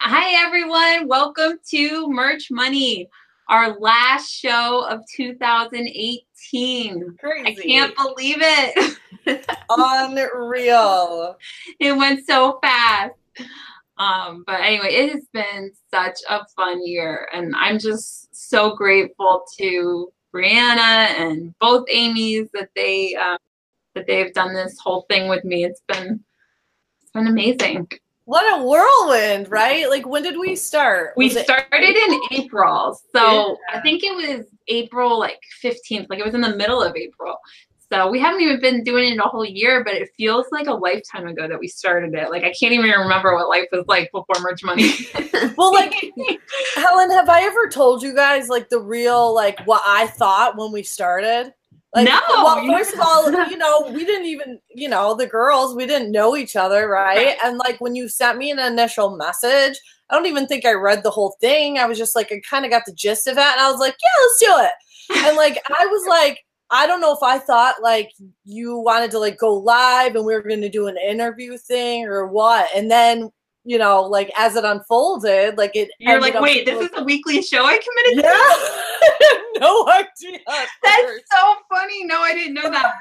Hi, everyone. Welcome to Merch Money, our last show of 2018. Crazy. I can't believe it. Unreal. it went so fast. Um, but anyway, it has been such a fun year, and I'm just so grateful to Brianna and both Amy's that they um, that they've done this whole thing with me. It's been it's been amazing. What a whirlwind, right? Like, when did we start? We Was it started in April, so Yeah. I think it was April like 15th, like it was in the middle of April. So we haven't even been doing it a whole year, but it feels like a lifetime ago that we started it. Like I can't even remember what life was like before Merch Money. Well, like, Helen, have I ever told you guys, like, the real, like, what I thought when we started? Like, No, Well, first of all, you know, we didn't even, you know, the girls, we didn't know each other, right? Right. And like when you sent me an initial message, I don't even think I read the whole thing. I was just like, I kind of got the gist of it, and I was like, yeah, let's do it. And like, I was like, I don't know if I thought like you wanted to like go live and we were going to do an interview thing or what. And then, you know, like as it unfolded, like it. You're like, wait, this like- is a weekly show I committed to? yeah, no idea. That's so funny. No, I didn't know that.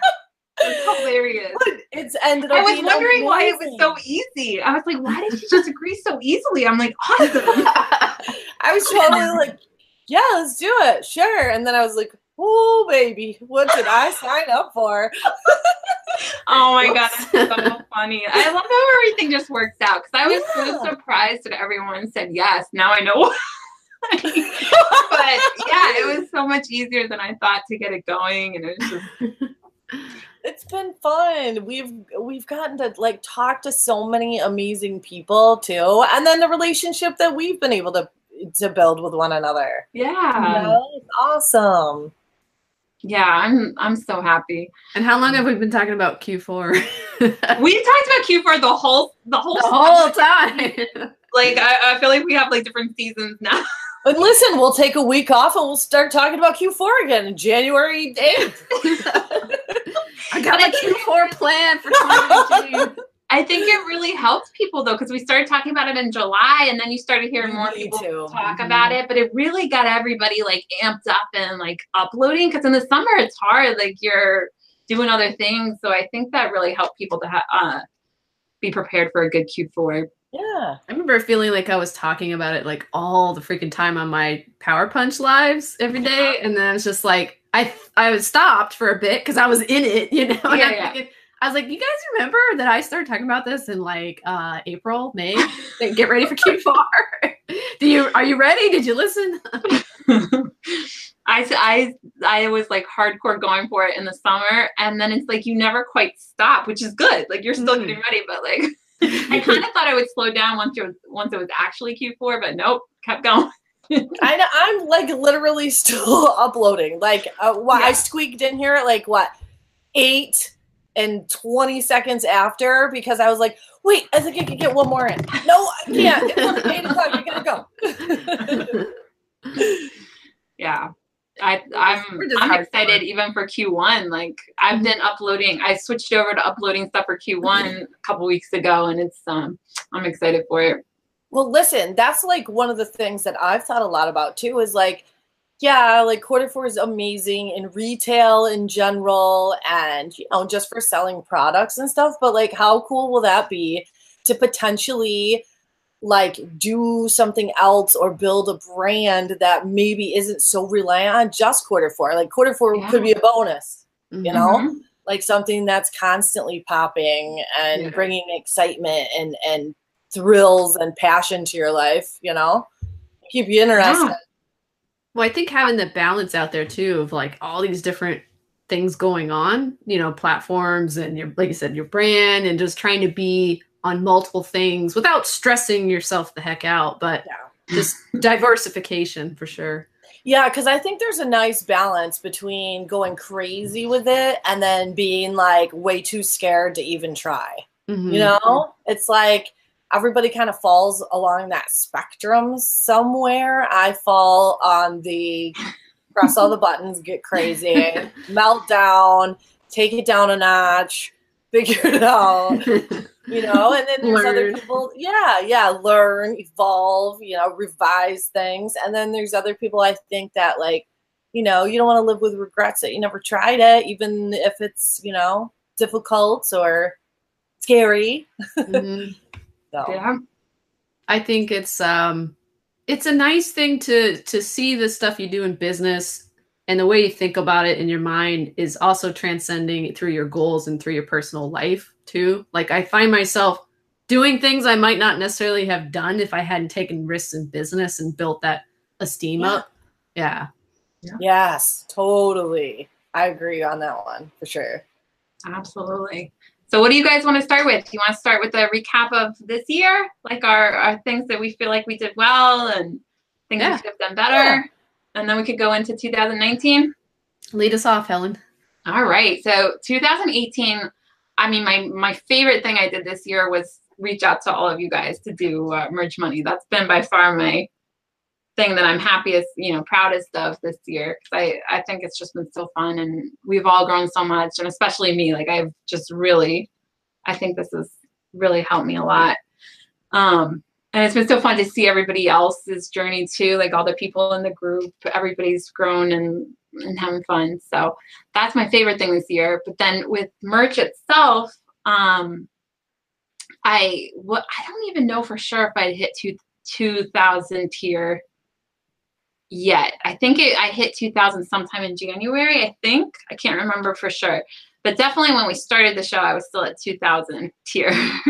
That's hilarious. But it's ended up. I was wondering why it was so easy. I was like, why did she just agree so easily? I'm like, awesome. I was totally like, yeah, let's do it, sure. And then I was like, oh baby, what did I sign up for? Oh my god, that's so funny. I love how everything just works out because I was so surprised that everyone said yes. Now I know why. but yeah, it was so much easier than I thought to get it going, and it was just It's been fun. We've we've gotten to like talk to so many amazing people too, and then the relationship that we've been able to to build with one another. You yeah, know, it's awesome. Yeah. I'm I'm so happy. And how long have we been talking about Q4? We talked about Q4 the whole the whole, the whole time. like I, I feel like we have like different seasons now. But listen, we'll take a week off and we'll start talking about Q4 again in January 8th. I got my Q4 plan for 2019. I think it really helped people though, because we started talking about it in July, and then you started hearing Me more people too. talk Mhm. about it. But it really got everybody like amped up and like uploading. Because in the summer it's hard, like you're doing other things. So I think that really helped people to ha- uh, be prepared for a good Q4. Yeah. I remember feeling like I was talking about it like all the freaking time on my Power Punch lives every day, and then it's just like, I I was stopped for a bit because I was in it, you know. and Yeah, I'm yeah. thinking- I was like, you guys remember that I started talking about this in like uh April, May? Get ready for Q4. Do you are you ready? Did you listen? I, I I was like hardcore going for it in the summer, and then it's like you never quite stop, which is good. Like you're still Mhm. getting ready, but like I kind of thought I would slow down once it was once it was actually Q4, but nope, kept going. I know, I'm like literally still uploading. Like, uh, what I squeaked in here at like what eight and twenty seconds after because I was like, wait, I think I could get one more in. No, I can't. It's only eight o'clock. I gotta go. Yeah. I, I'm, I'm hardcore. excited even for Q1. Like I've been uploading. I switched over to uploading stuff for Q1 a couple weeks ago, and it's um I'm excited for it. well, listen, that's like one of the things that I've thought a lot about too. Is like, yeah, like quarter four is amazing in retail in general, and you know, just for selling products and stuff. But like, how cool will that be to potentially like do something else or build a brand that maybe isn't so reliant on just quarter four. Like quarter four Yeah. could be a bonus, you know, Mhm. like something that's constantly popping and Yeah. bringing excitement and and thrills and passion to your life. You know, keep you interested. Yeah. Well, I think having the balance out there too of like all these different things going on, you know, platforms and your like you said, your brand and just trying to be on multiple things without stressing yourself the heck out, but Yeah. just diversification for sure. Yeah, because I think there's a nice balance between going crazy with it and then being like way too scared to even try. Mhm. You know, it's like everybody kind of falls along that spectrum somewhere. I fall on the press all the buttons, get crazy, melt down, take it down a notch, figure it out. you know, and then there's other people, yeah, yeah, learn, evolve, you know, revise things. And then there's other people I think that like, you know, you don't want to live with regrets that you never tried it, even if it's, you know, difficult or scary. Mhm. So Yeah. I think it's um it's a nice thing to to see the stuff you do in business and the way you think about it in your mind is also transcending through your goals and through your personal life too. Like I find myself doing things I might not necessarily have done if I hadn't taken risks in business and built that esteem Yeah. up. Yeah. yes, totally. I agree on that one for sure. Absolutely. So what do you guys want to start with? Do you want to start with a recap of this year? Like our, our things that we feel like we did well and things Yeah. we could have done better? And then we could go into 2019. Lead us off, Helen. All right. So 2018, I mean, my my favorite thing I did this year was reach out to all of you guys to do uh, Merch Money. That's been by far my thing that I'm happiest, you know, proudest of this year. I I think it's just been so fun, and we've all grown so much, and especially me. Like I've just really, I think this has really helped me a lot. Um, and it's been so fun to see everybody else's journey too. Like all the people in the group, everybody's grown and and having fun. So that's my favorite thing this year. But then with merch itself, um, I what I don't even know for sure if I hit two two thousand tier yet. I think it, I hit two thousand sometime in January. I think I can't remember for sure. But definitely when we started the show, I was still at 2000 tier.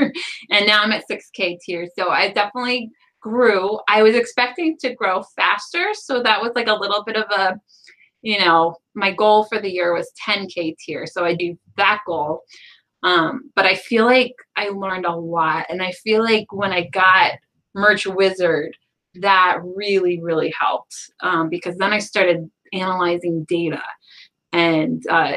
and now I'm at 6K tier. So I definitely grew. I was expecting to grow faster. So that was like a little bit of a, you know, my goal for the year was 10K tier. So I do that goal. Um, but I feel like I learned a lot. And I feel like when I got Merch Wizard, that really, really helped um, because then I started analyzing data and uh,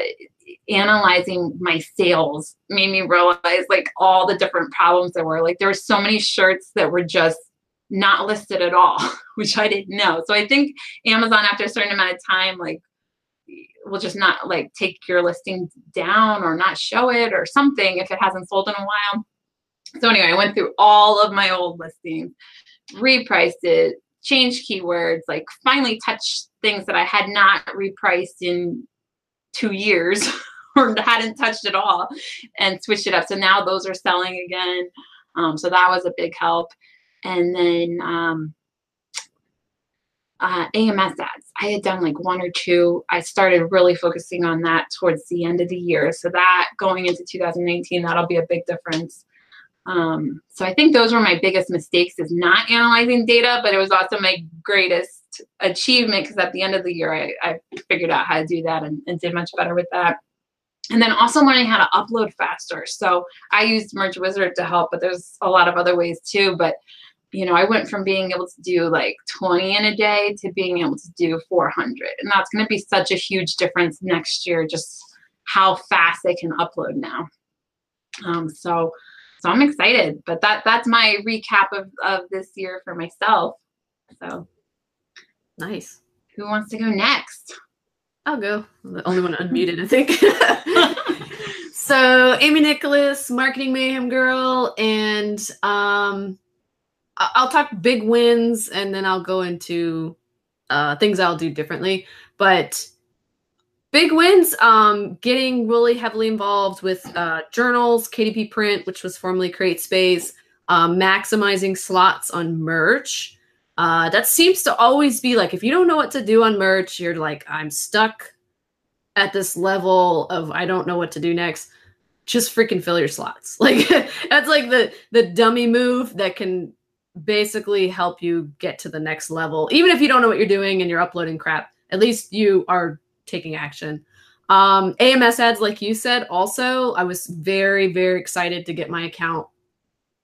analyzing my sales made me realize like all the different problems there were. Like there were so many shirts that were just not listed at all, which I didn't know. So I think Amazon after a certain amount of time, like will just not like take your listing down or not show it or something if it hasn't sold in a while. So anyway, I went through all of my old listings, repriced it, changed keywords, like finally touched things that I had not repriced in two years or hadn't touched at all and switched it up. So now those are selling again. Um, so that was a big help. And then um, uh, AMS ads. I had done like one or two. I started really focusing on that towards the end of the year. So that going into 2019, that'll be a big difference. Um, so I think those were my biggest mistakes is not analyzing data, but it was also my greatest achievement because at the end of the year, I, I figured out how to do that and, and did much better with that. And then also learning how to upload faster. So I used Merch Wizard to help, but there's a lot of other ways too. But you know, I went from being able to do like 20 in a day to being able to do 400. And that's going to be such a huge difference next year, just how fast they can upload now. Um, so, so I'm excited, but that that's my recap of, of this year for myself. So Nice. who wants to go next? I'll go. I'm the only one unmuted, I think. so, Amy Nicholas, Marketing Mayhem Girl, and um, I'll talk big wins and then I'll go into uh, things I'll do differently. But big wins, um, getting really heavily involved with uh, journals, KDP Print, which was formerly Create Space, um, maximizing slots on merch. Uh, that seems to always be like if you don't know what to do on merch, you're like, I'm stuck at this level of I don't know what to do next. Just freaking fill your slots. Like that's like the the dummy move that can basically help you get to the next level. Even if you don't know what you're doing and you're uploading crap, at least you are taking action. Um, AMS ads, like you said, also, I was very, very excited to get my account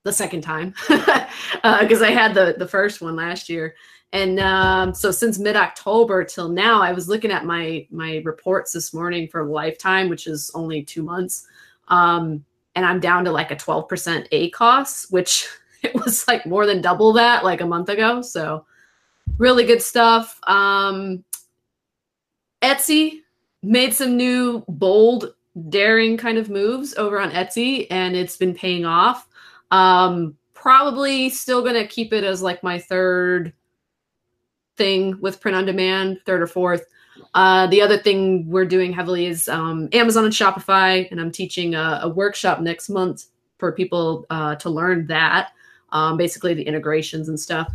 the second time because I had the the first one last year. And um, so since mid October till now, I was looking at my my reports this morning for lifetime, which is only two months, um, and I'm down to like a 12% ACoS, which it was like more than double that like a month ago. So really good stuff. Um, Etsy made some new bold daring kind of moves over on Etsy, and it's been paying off. Um, probably still gonna keep it as like my third thing with print on demand, third or fourth. Uh, the other thing we're doing heavily is um, Amazon and Shopify, and I'm teaching a, a workshop next month for people uh, to learn that, um, basically the integrations and stuff.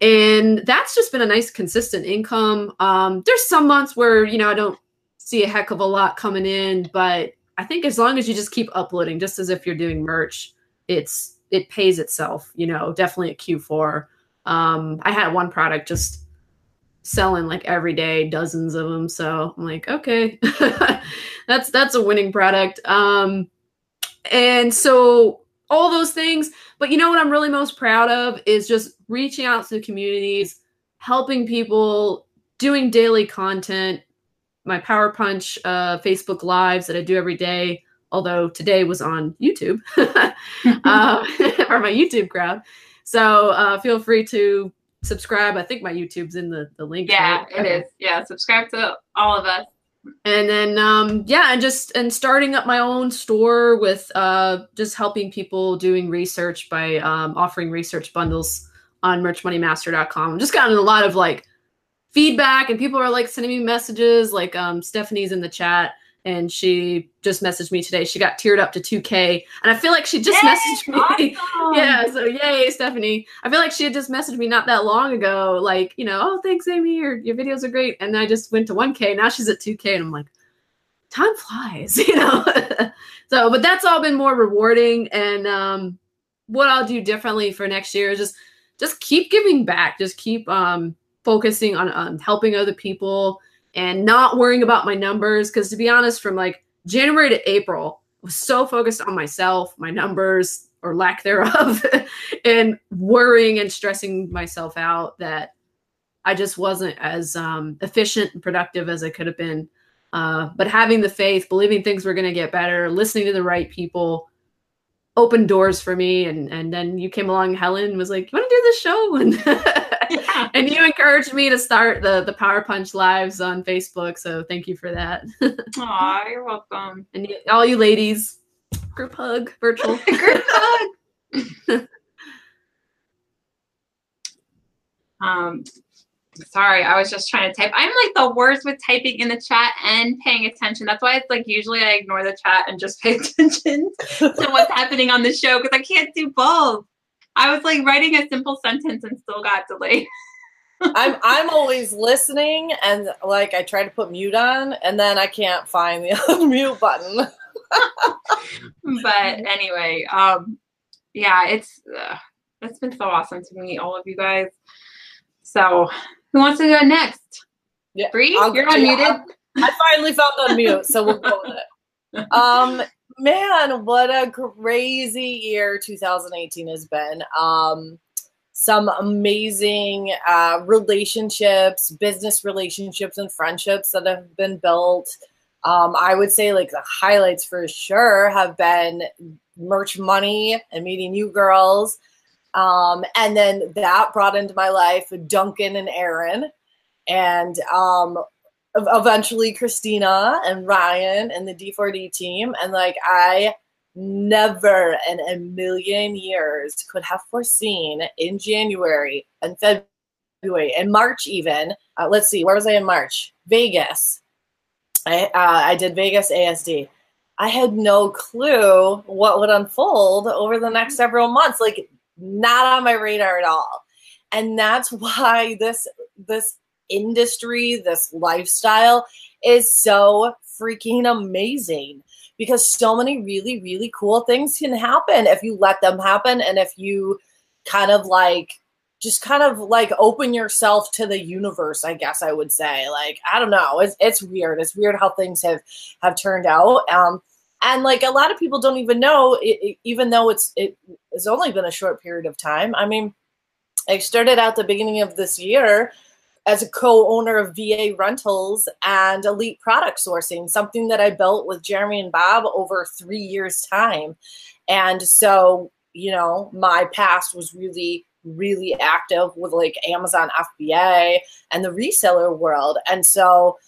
And that's just been a nice consistent income. Um, there's some months where you know I don't see a heck of a lot coming in, but I think as long as you just keep uploading, just as if you're doing merch, it's it pays itself. You know, definitely at Q4. Um, I had one product just selling like every day, dozens of them. So I'm like, okay, that's that's a winning product. Um, and so all those things. But you know what I'm really most proud of is just reaching out to the communities, helping people, doing daily content. My Power Punch uh, Facebook lives that I do every day. Although today was on YouTube uh, for my YouTube crowd. So uh, feel free to subscribe. I think my YouTube's in the, the link. Yeah, right? it okay. is. Yeah, subscribe to all of us. And then um yeah, and just and starting up my own store with uh just helping people doing research by um offering research bundles on merchmoneymaster.com. Just gotten a lot of like feedback and people are like sending me messages like um Stephanie's in the chat and she just messaged me today. She got tiered up to 2K, and I feel like she just messaged me. Awesome. yeah, so yay, Stephanie! I feel like she had just messaged me not that long ago, like you know, oh thanks, Amy, your your videos are great, and I just went to 1K. Now she's at 2K, and I'm like, time flies, you know. so, but that's all been more rewarding, and um, what I'll do differently for next year is just just keep giving back, just keep um focusing on, on helping other people and not worrying about my numbers. Because to be honest, from like January to April, I was so focused on myself, my numbers or lack thereof, and worrying and stressing myself out that I just wasn't as um, efficient and productive as I could have been. Uh, but having the faith, believing things were going to get better, listening to the right people, opened doors for me. And and then you came along, Helen, was like, "You want to do this show?" And yeah. and you encouraged me to start the the Power Punch lives on Facebook. So thank you for that. Aw, you're welcome. And you, all you ladies, group hug, virtual group hug. um, sorry, I was just trying to type. I'm like the worst with typing in the chat and paying attention. That's why it's like usually I ignore the chat and just pay attention to what's happening on the show because I can't do both. I was like writing a simple sentence and still got delayed. I'm I'm always listening and like I try to put mute on and then I can't find the mute button. but anyway, um yeah, it's uh, it's been so awesome to meet all of you guys. So, who wants to go next? Yeah, Bree, I'll, you're unmuted. I finally found unmute, so we'll go with it. Um, man, what a crazy year 2018 has been. Um, some amazing uh, relationships, business relationships, and friendships that have been built. Um, I would say, like, the highlights for sure have been merch money and meeting you girls. Um, and then that brought into my life Duncan and Aaron. And um, eventually Christina and Ryan and the D4D team. And like, I never in a million years could have foreseen in January and February and March, even. Uh, let's see, where was I in March? Vegas. I, uh, I did Vegas ASD. I had no clue what would unfold over the next several months. Like, not on my radar at all. And that's why this this industry, this lifestyle is so freaking amazing because so many really, really cool things can happen if you let them happen and if you kind of like just kind of like open yourself to the universe i guess i would say. Like i don't know. It's, it's weird. It's weird how things have have turned out. Um and like a lot of people don't even know it, it, even though it's it has only been a short period of time i mean i started out the beginning of this year as a co-owner of VA Rentals and Elite Product Sourcing, something that I built with Jeremy and Bob over three years' time. And so, you know, my past was really, really active with like Amazon FBA and the reseller world. And so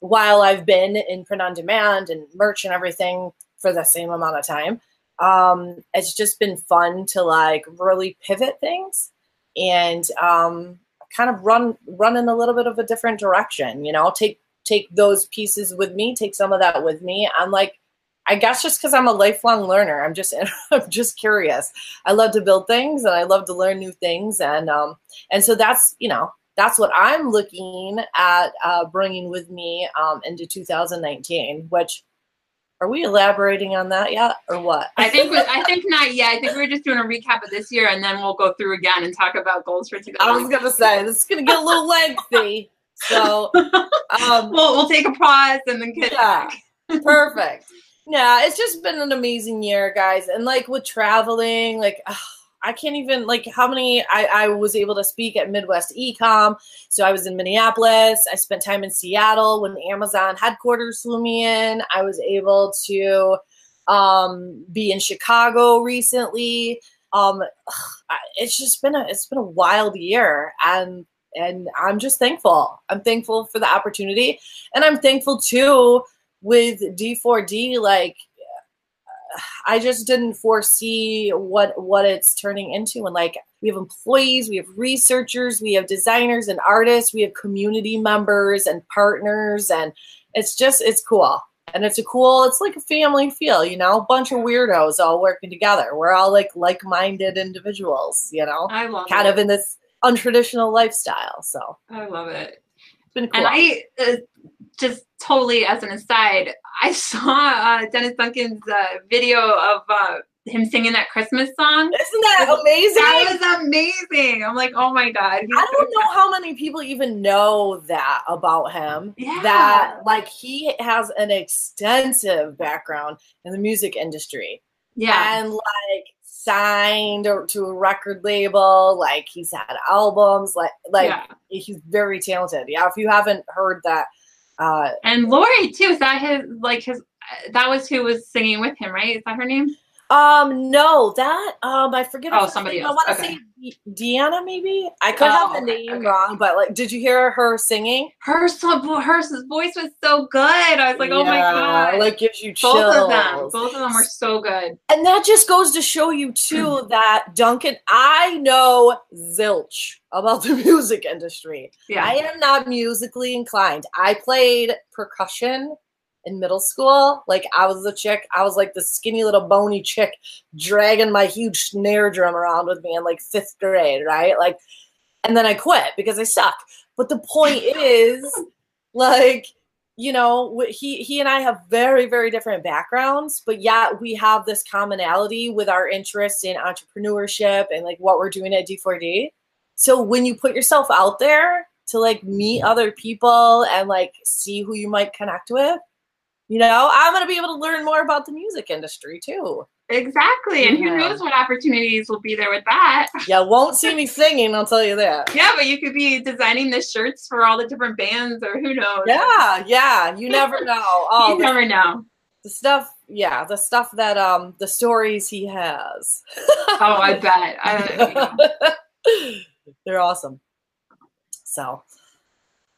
while I've been in print on demand and merch and everything for the same amount of time, um, it's just been fun to like really pivot things and um, kind of run run in a little bit of a different direction. You know, take take those pieces with me, take some of that with me. I'm like, I guess just because I'm a lifelong learner, I'm just I'm just curious. I love to build things and I love to learn new things, and um, and so that's you know that's what I'm looking at uh, bringing with me um, into 2019. Which are we elaborating on that yet, or what? I think we, I think not yet. I think we're just doing a recap of this year, and then we'll go through again and talk about goals for 2019. I was gonna say this is gonna get a little lengthy, so um, we'll we'll take a pause and then get yeah, back. perfect. Yeah, it's just been an amazing year, guys, and like with traveling, like. Ugh, I can't even like how many I, I was able to speak at Midwest Ecom. So I was in Minneapolis. I spent time in Seattle when Amazon headquarters flew me in. I was able to um, be in Chicago recently. Um, it's just been a it's been a wild year, and and I'm just thankful. I'm thankful for the opportunity, and I'm thankful too with D4D. Like I just didn't foresee what what it's turning into. And like we have employees, we have researchers, we have designers and artists, we have community members and partners, and it's just it's cool. And it's a cool, it's like a family feel, you know, a bunch of weirdos all working together. We're all like like-minded individuals, you know, I love kind it. of in this untraditional lifestyle. So I love it. It's been cool. And I uh, just totally as an aside, I saw uh, Dennis Duncan's uh, video of uh, him singing that Christmas song. Isn't that amazing? That was amazing. I'm like, oh my god. I don't know how many people even know that about him. Yeah. That like he has an extensive background in the music industry. Yeah. And like signed to a record label, like he's had albums, like like yeah. he's very talented. Yeah, if you haven't heard that uh, and Lori too. Is that his like his? That was who was singing with him, right? Is that her name? Um, no, that um, I forget. Oh, somebody else. I want to okay. say Deanna, maybe. I could Oh, have the okay, name okay. wrong, but like, did you hear her singing? Her so her voice was so good. I was like, oh my god. like gives you chills. both of them. Both of them were so good. And that just goes to show you too that Duncan, I know zilch about the music industry. Yeah. I am not musically inclined. I played percussion in middle school. Like I was the chick, I was like the skinny little bony chick dragging my huge snare drum around with me in like fifth grade, right? Like, and then I quit because I suck. But the point is, like, you know, he he and I have very very different backgrounds, but yet we have this commonality with our interest in entrepreneurship and like what we're doing at D4D. So when you put yourself out there to like meet mm-hmm. other people and like see who you might connect with, you know, I'm gonna be able to learn more about the music industry too. Exactly. And Yeah. who knows what opportunities will be there with that. Yeah, won't see me singing, I'll tell you that. Yeah, but you could be designing the shirts for all the different bands or who knows. Yeah, yeah, you never know. Oh, you never know. the stuff, yeah, the stuff that um the stories he has. Oh, I bet. I, They're awesome. So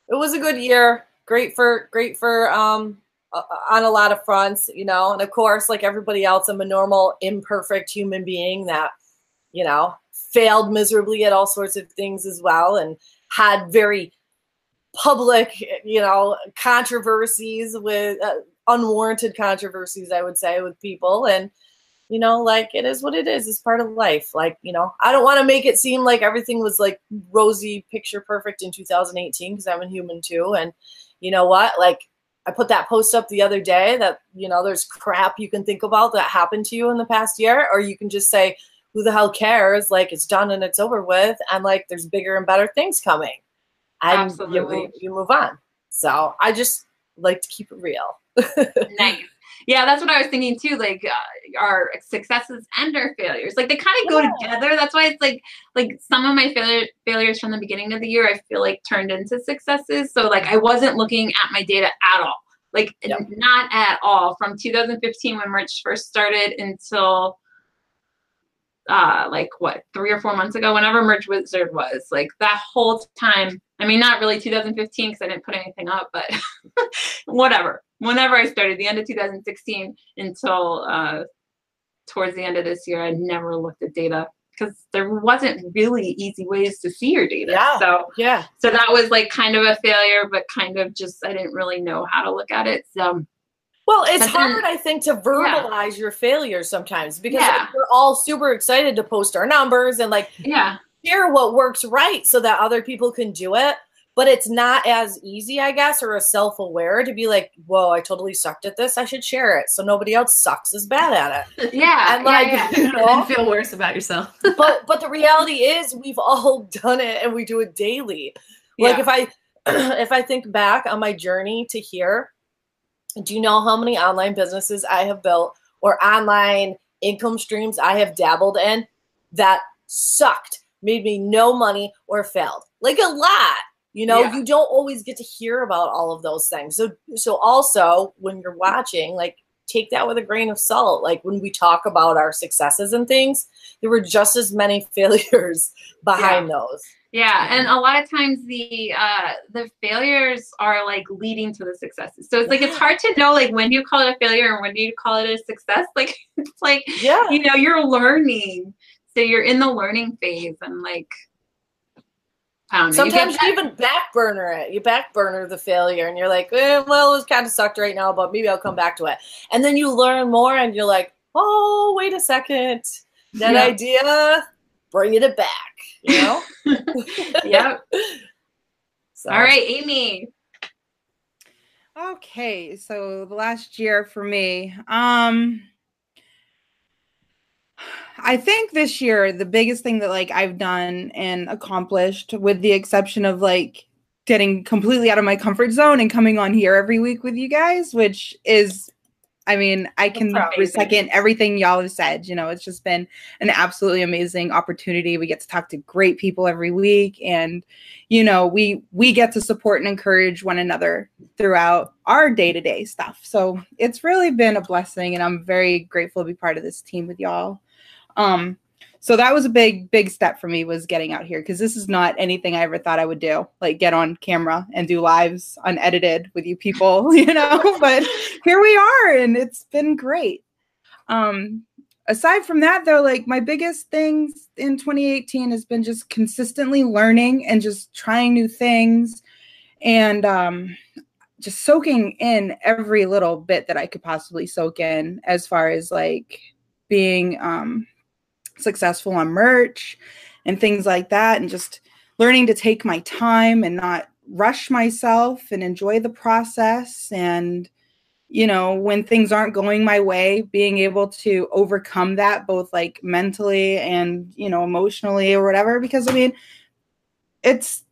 it was a good year. Great for great for um uh, on a lot of fronts, you know. And of course, like everybody else, I'm a normal, imperfect human being that, you know, failed miserably at all sorts of things as well, and had very public, you know, controversies with uh, unwarranted controversies, I would say, with people, and you know, like it is what it is. It's part of life. Like, you know, I don't want to make it seem like everything was like rosy, picture perfect in 2018 because I'm a human too. And you know what? Like, I put that post up the other day that, you know, there's crap you can think about that happened to you in the past year, or you can just say, who the hell cares? Like, it's done and it's over with. And like, there's bigger and better things coming. And you Absolutely. move, you move on. So I just like to keep it real. nice. Yeah, that's what I was thinking too. Like uh, our successes and our failures, like they kind of go Yeah. together. That's why it's like like some of my failure, failures from the beginning of the year, I feel like turned into successes. So like I wasn't looking at my data at all, like Yep. n- not at all from 2015 when merch first started until uh like what three or four months ago whenever merch wizard was like that whole time I mean, not really 2015 because I didn't put anything up, but whatever. Whenever I started, the end of 2016 until uh, towards the end of this year, I never looked at data because there wasn't really easy ways to see your data. Yeah. So Yeah. so that was like kind of a failure, but kind of just I didn't really know how to look at it. So Well, it's then- hard, I think, to verbalize your failures sometimes because Yeah. like, we're all super excited to post our numbers and like yeah, share what works right so that other people can do it. But it's not as easy, I guess, or as self aware to be like, whoa, I totally sucked at this. I should share it so nobody else sucks as bad at it. yeah, And like, yeah, yeah. you And know, feel worse about yourself. but but the reality is we've all done it and we do it daily. Like Yeah. if I if I think back on my journey to here, do you know how many online businesses I have built or online income streams I have dabbled in that sucked, made me no money or failed? Like a lot. You know, Yeah. you don't always get to hear about all of those things. So so also when you're watching, like take that with a grain of salt. Like when we talk about our successes and things, there were just as many failures behind those. Yeah, and a lot of times the uh the failures are like leading to the successes. So it's like it's hard to know like when do you call it a failure and when do you call it a success? Like it's like Yeah. you know you're learning, so you're in the learning phase and like I don't know. Sometimes you that- even back burner it. You back burner the failure, and you're like, eh, "Well, it's kind of sucked right now, but maybe I'll come back to it." And then you learn more, and you're like, "Oh, wait a second, that Yeah. idea, bring it back." You know? Yep. So, All right, Amy. Okay, so the last year for me, um I think this year the biggest thing that like I've done and accomplished with the exception of like getting completely out of my comfort zone and coming on here every week with you guys, which is I mean, I can second everything y'all have said. You know, it's just been an absolutely amazing opportunity. We get to talk to great people every week and you know, we we get to support and encourage one another throughout our day-to-day stuff. So, it's really been a blessing and I'm very grateful to be part of this team with y'all. Um so that was a big big step for me was getting out here because this is not anything I ever thought I would do. Like get on camera and do lives unedited with you people, you know, but here we are and it's been great. Um aside from that though like my biggest things in 2018 has been just consistently learning and just trying new things and um just soaking in every little bit that I could possibly soak in as far as like being um successful on merch and things like that and just learning to take my time and not rush myself and enjoy the process. And you know when things aren't going my way being able to overcome that both like mentally and you know emotionally or whatever because i mean it's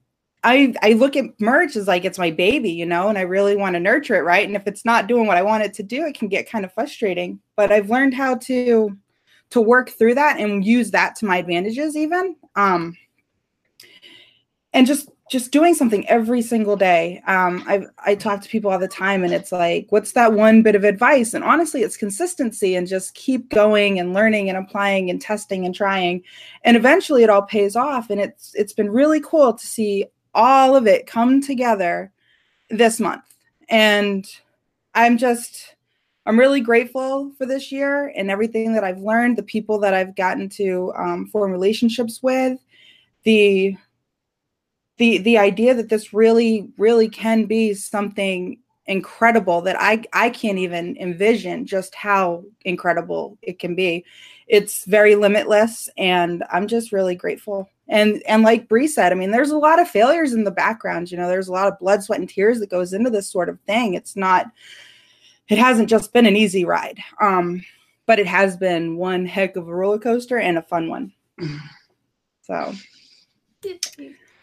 i i look at merch as like it's my baby you know and i really want to nurture it right? And if it's not doing what i want it to do it can get kind of frustrating. But i've learned how to to work through that and use that to my advantages even um and just just doing something every single day. Um i i talk to people all the time and it's like what's that one bit of advice? And honestly it's consistency and just keep going and learning and applying and testing and trying. And eventually it all pays off and it's it's been really cool to see all of it come together this month. And i'm just i'm really grateful for this year and everything that i've learned the people that i've gotten to um, form relationships with the the the idea that this really really can be something incredible that I I can't even envision just how incredible it can be. It's very limitless and I'm just really grateful. And and like Bree said, I mean there's a lot of failures in the background, you know, there's a lot of blood, sweat and tears that goes into this sort of thing. It's not it hasn't just been an easy ride. Um but it has been one heck of a roller coaster and a fun one. So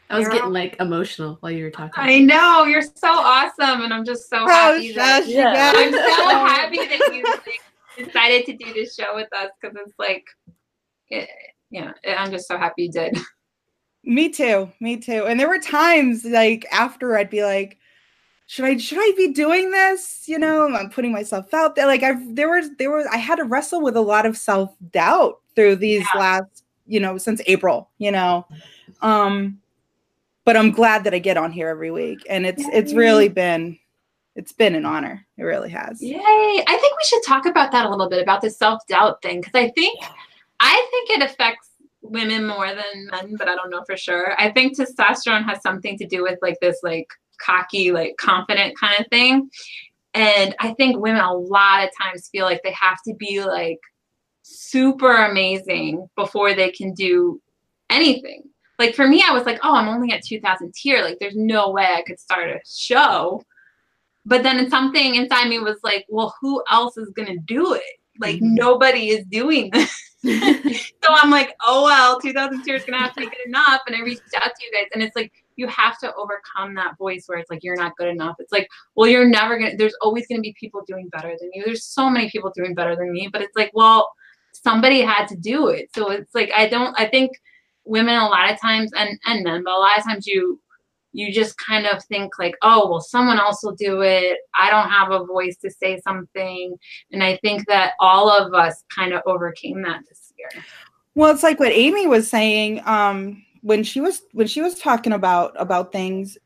I was getting like emotional while you were talking. I know you're so awesome, and I'm just so Oh, happy that shush, you Yeah. I'm so happy that you like, decided to do this show with us because it's like, it, yeah, I'm just so happy you did. Me too. Me too. And there were times like after I'd be like, should I should I be doing this? You know, I'm putting myself out there. Like I've there was there was I had to wrestle with a lot of self-doubt through these last, you know, since April, you know. Um but I'm glad that I get on here every week, and it's it's really been it's been an honor. It really has. Yay! I think we should talk about that a little bit about the self doubt thing because I think I think it affects women more than men, but I don't know for sure. I think testosterone has something to do with like this like cocky, like confident kind of thing. And I think women a lot of times feel like they have to be like super amazing before they can do anything. Like for me, I was like, oh, I'm only at 2000 tier. Like there's no way I could start a show. But then something inside me was like, well, who else is going to do it? Like mm-hmm. nobody is doing this. so I'm like, oh, well, 2000 tier is going to have to be good enough. And I reached out to you guys and it's like, you have to overcome that voice where it's like you're not good enough. It's like, well, you're never gonna. There's always gonna be people doing better than you. There's so many people doing better than me, but it's like, well, somebody had to do it. So it's like I don't. I think women a lot of times and and men, but a lot of times you you just kind of think like, oh, well, someone else will do it. I don't have a voice to say something. And I think that all of us kind of overcame that this year. Well, it's like what Amy was saying. Um, when she was when she was talking about about things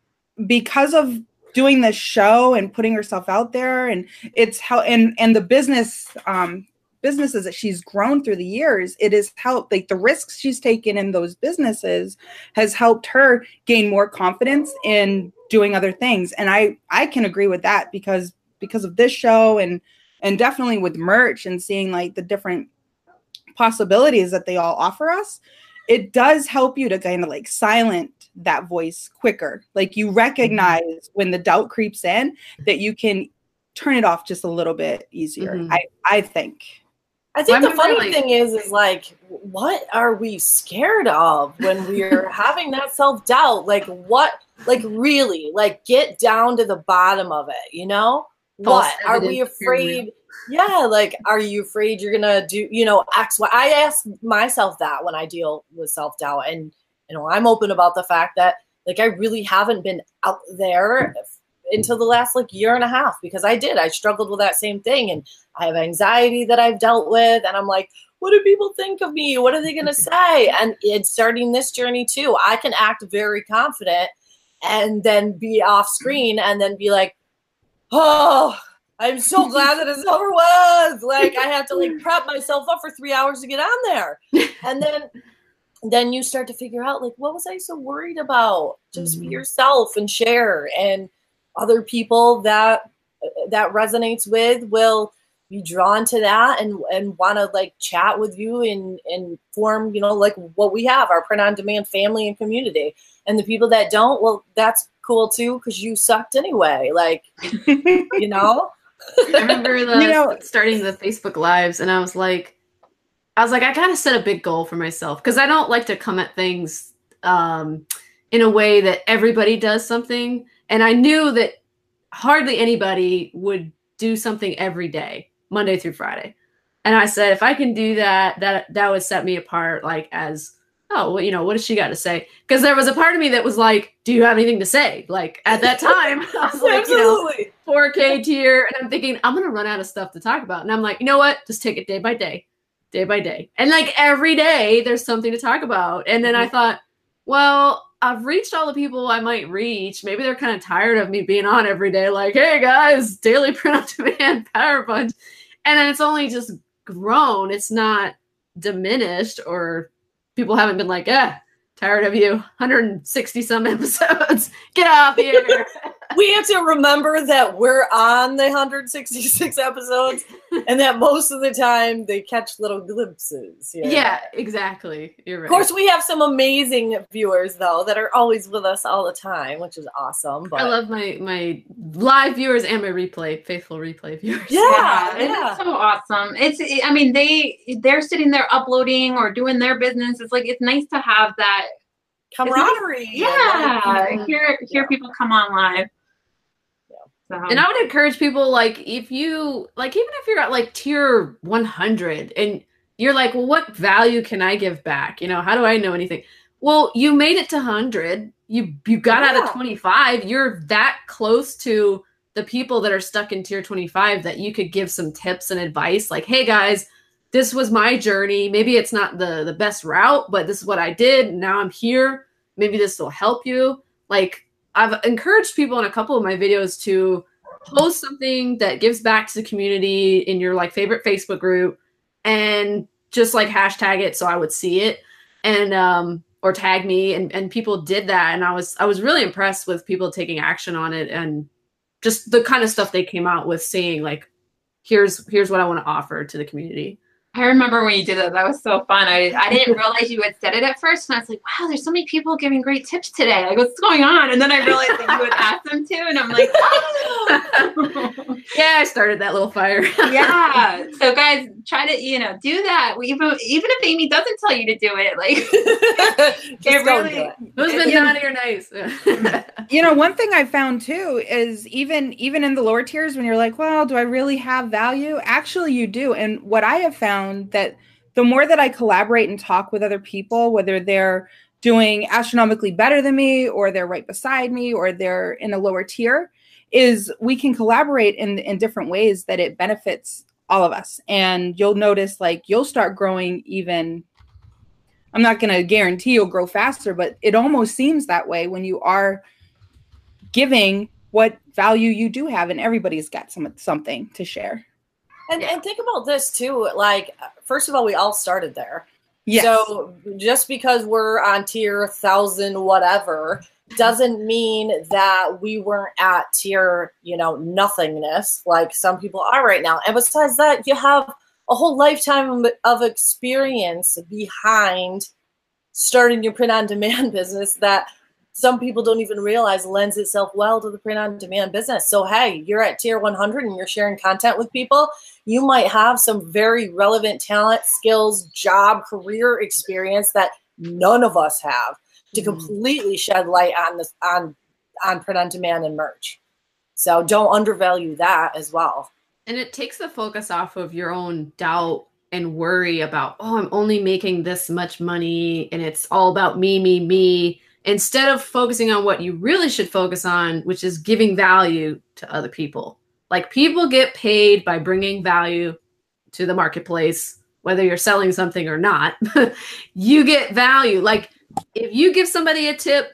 because of doing this show and putting herself out there and it's how and and the business um businesses that she's grown through the years it has helped like the risks she's taken in those businesses has helped her gain more confidence in doing other things. And i i can agree with that because because of this show and and definitely with merch and seeing like the different possibilities that they all offer us it does help you to kind of like silent that voice quicker. Like you recognize mm-hmm. when the doubt creeps in that you can turn it off just a little bit easier. Mm-hmm. I I think. I think well, the funny like, thing is, is like, what are we scared of when we're having that self doubt? Like, what, like, really, like, get down to the bottom of it, you know? What are we afraid? Yeah like are you afraid you're gonna do you know x y i ask myself that when i deal with self-doubt and you know i'm open about the fact that like i really haven't been out there until the last like year and a half because i did. I struggled with that same thing and i have anxiety that i've dealt with and i'm like what do people think of me? What are they going to say? And it's starting this journey too i can act very confident and then be off screen and then be like oh I'm so glad that it's over with. Like I have to like prep myself up for three hours to get on there. And then then you start to figure out like what was I so worried about? Just mm-hmm. be yourself and share. And other people that that resonates with will be drawn to that and and want to like chat with you and and form you know like what we have our print on demand family and community and the people that don't well that's cool too because you sucked anyway like you know I remember the, you know, starting the Facebook lives, and I was like, I was like, I gotta set a big goal for myself because I don't like to come at things um, in a way that everybody does something, and I knew that hardly anybody would do something every day, Monday through Friday. And I said, if I can do that, that that would set me apart, like as oh, well, you know, what does she got to say? Because there was a part of me that was like, do you have anything to say? Like at that time, I was like, Absolutely. you know, 4K tier. And I'm thinking, I'm going to run out of stuff to talk about. And I'm like, you know what? Just take it day by day, day by day. And like every day, there's something to talk about. And then mm-hmm. I thought, well, I've reached all the people I might reach. Maybe they're kind of tired of me being on every day, like, hey guys, daily print on demand, power punch. And then it's only just grown. It's not diminished or people haven't been like, eh, tired of you. 160 some episodes. Get off here. We have to remember that we're on the 166 episodes and that most of the time they catch little glimpses. Yeah, exactly. You're right. Of course, we have some amazing viewers though that are always with us all the time, which is awesome. But I love my my live viewers and my replay, faithful replay viewers. Yeah, yeah. yeah. so awesome. It's I mean they they're sitting there uploading or doing their business. It's like it's nice to have that camaraderie. Yeah, hear hear yeah. people come on live. So. And I would encourage people like if you like even if you're at like tier 100 and you're like, well, what value can I give back? You know, how do I know anything? Well, you made it to 100. You you got yeah. out of 25. You're that close to the people that are stuck in tier 25 that you could give some tips and advice like, "Hey guys, this was my journey. Maybe it's not the the best route, but this is what I did. Now I'm here. Maybe this will help you." Like I've encouraged people in a couple of my videos to post something that gives back to the community in your like favorite Facebook group and just like hashtag it so I would see it and um or tag me and and people did that and I was I was really impressed with people taking action on it and just the kind of stuff they came out with saying like here's here's what I want to offer to the community. I remember when you did that. That was so fun. I, I didn't realize you had said it at first. And I was like, wow, there's so many people giving great tips today. Like, what's going on? And then I realized that you would ask them to. And I'm like, oh. yeah, I started that little fire. yeah. So, guys, try to, you know, do that. Even, even if Amy doesn't tell you to do it, like, it really, do it. who's been naughty or nice? you know, one thing I found too is even, even in the lower tiers, when you're like, well, do I really have value? Actually, you do. And what I have found found that the more that I collaborate and talk with other people, whether they're doing astronomically better than me or they're right beside me or they're in a lower tier, is we can collaborate in, in different ways that it benefits all of us. And you'll notice like you'll start growing even. I'm not going to guarantee you'll grow faster, but it almost seems that way when you are giving what value you do have, and everybody's got some something to share. And, yeah. and think about this too. Like, first of all, we all started there. Yes. So just because we're on tier thousand whatever doesn't mean that we weren't at tier, you know, nothingness like some people are right now. And besides that, you have a whole lifetime of experience behind starting your print on demand business that some people don't even realize lends itself well to the print on demand business. So, hey, you're at tier 100 and you're sharing content with people. You might have some very relevant talent, skills, job, career experience that none of us have to mm-hmm. completely shed light on this on on print on demand and merch. So don't undervalue that as well. And it takes the focus off of your own doubt and worry about, oh, I'm only making this much money and it's all about me, me, me instead of focusing on what you really should focus on, which is giving value to other people. Like people get paid by bringing value to the marketplace, whether you're selling something or not. you get value. Like if you give somebody a tip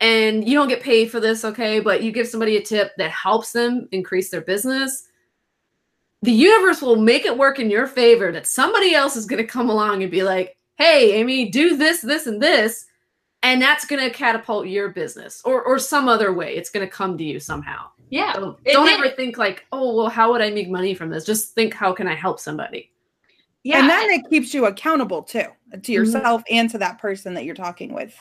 and you don't get paid for this, okay, but you give somebody a tip that helps them increase their business, the universe will make it work in your favor that somebody else is going to come along and be like, hey, Amy, do this, this, and this and that's going to catapult your business or or some other way it's going to come to you somehow. Yeah. So don't ever think like oh well how would i make money from this? Just think how can i help somebody? Yeah and then it keeps you accountable too to mm-hmm. yourself mm-hmm. and to that person that you're talking with.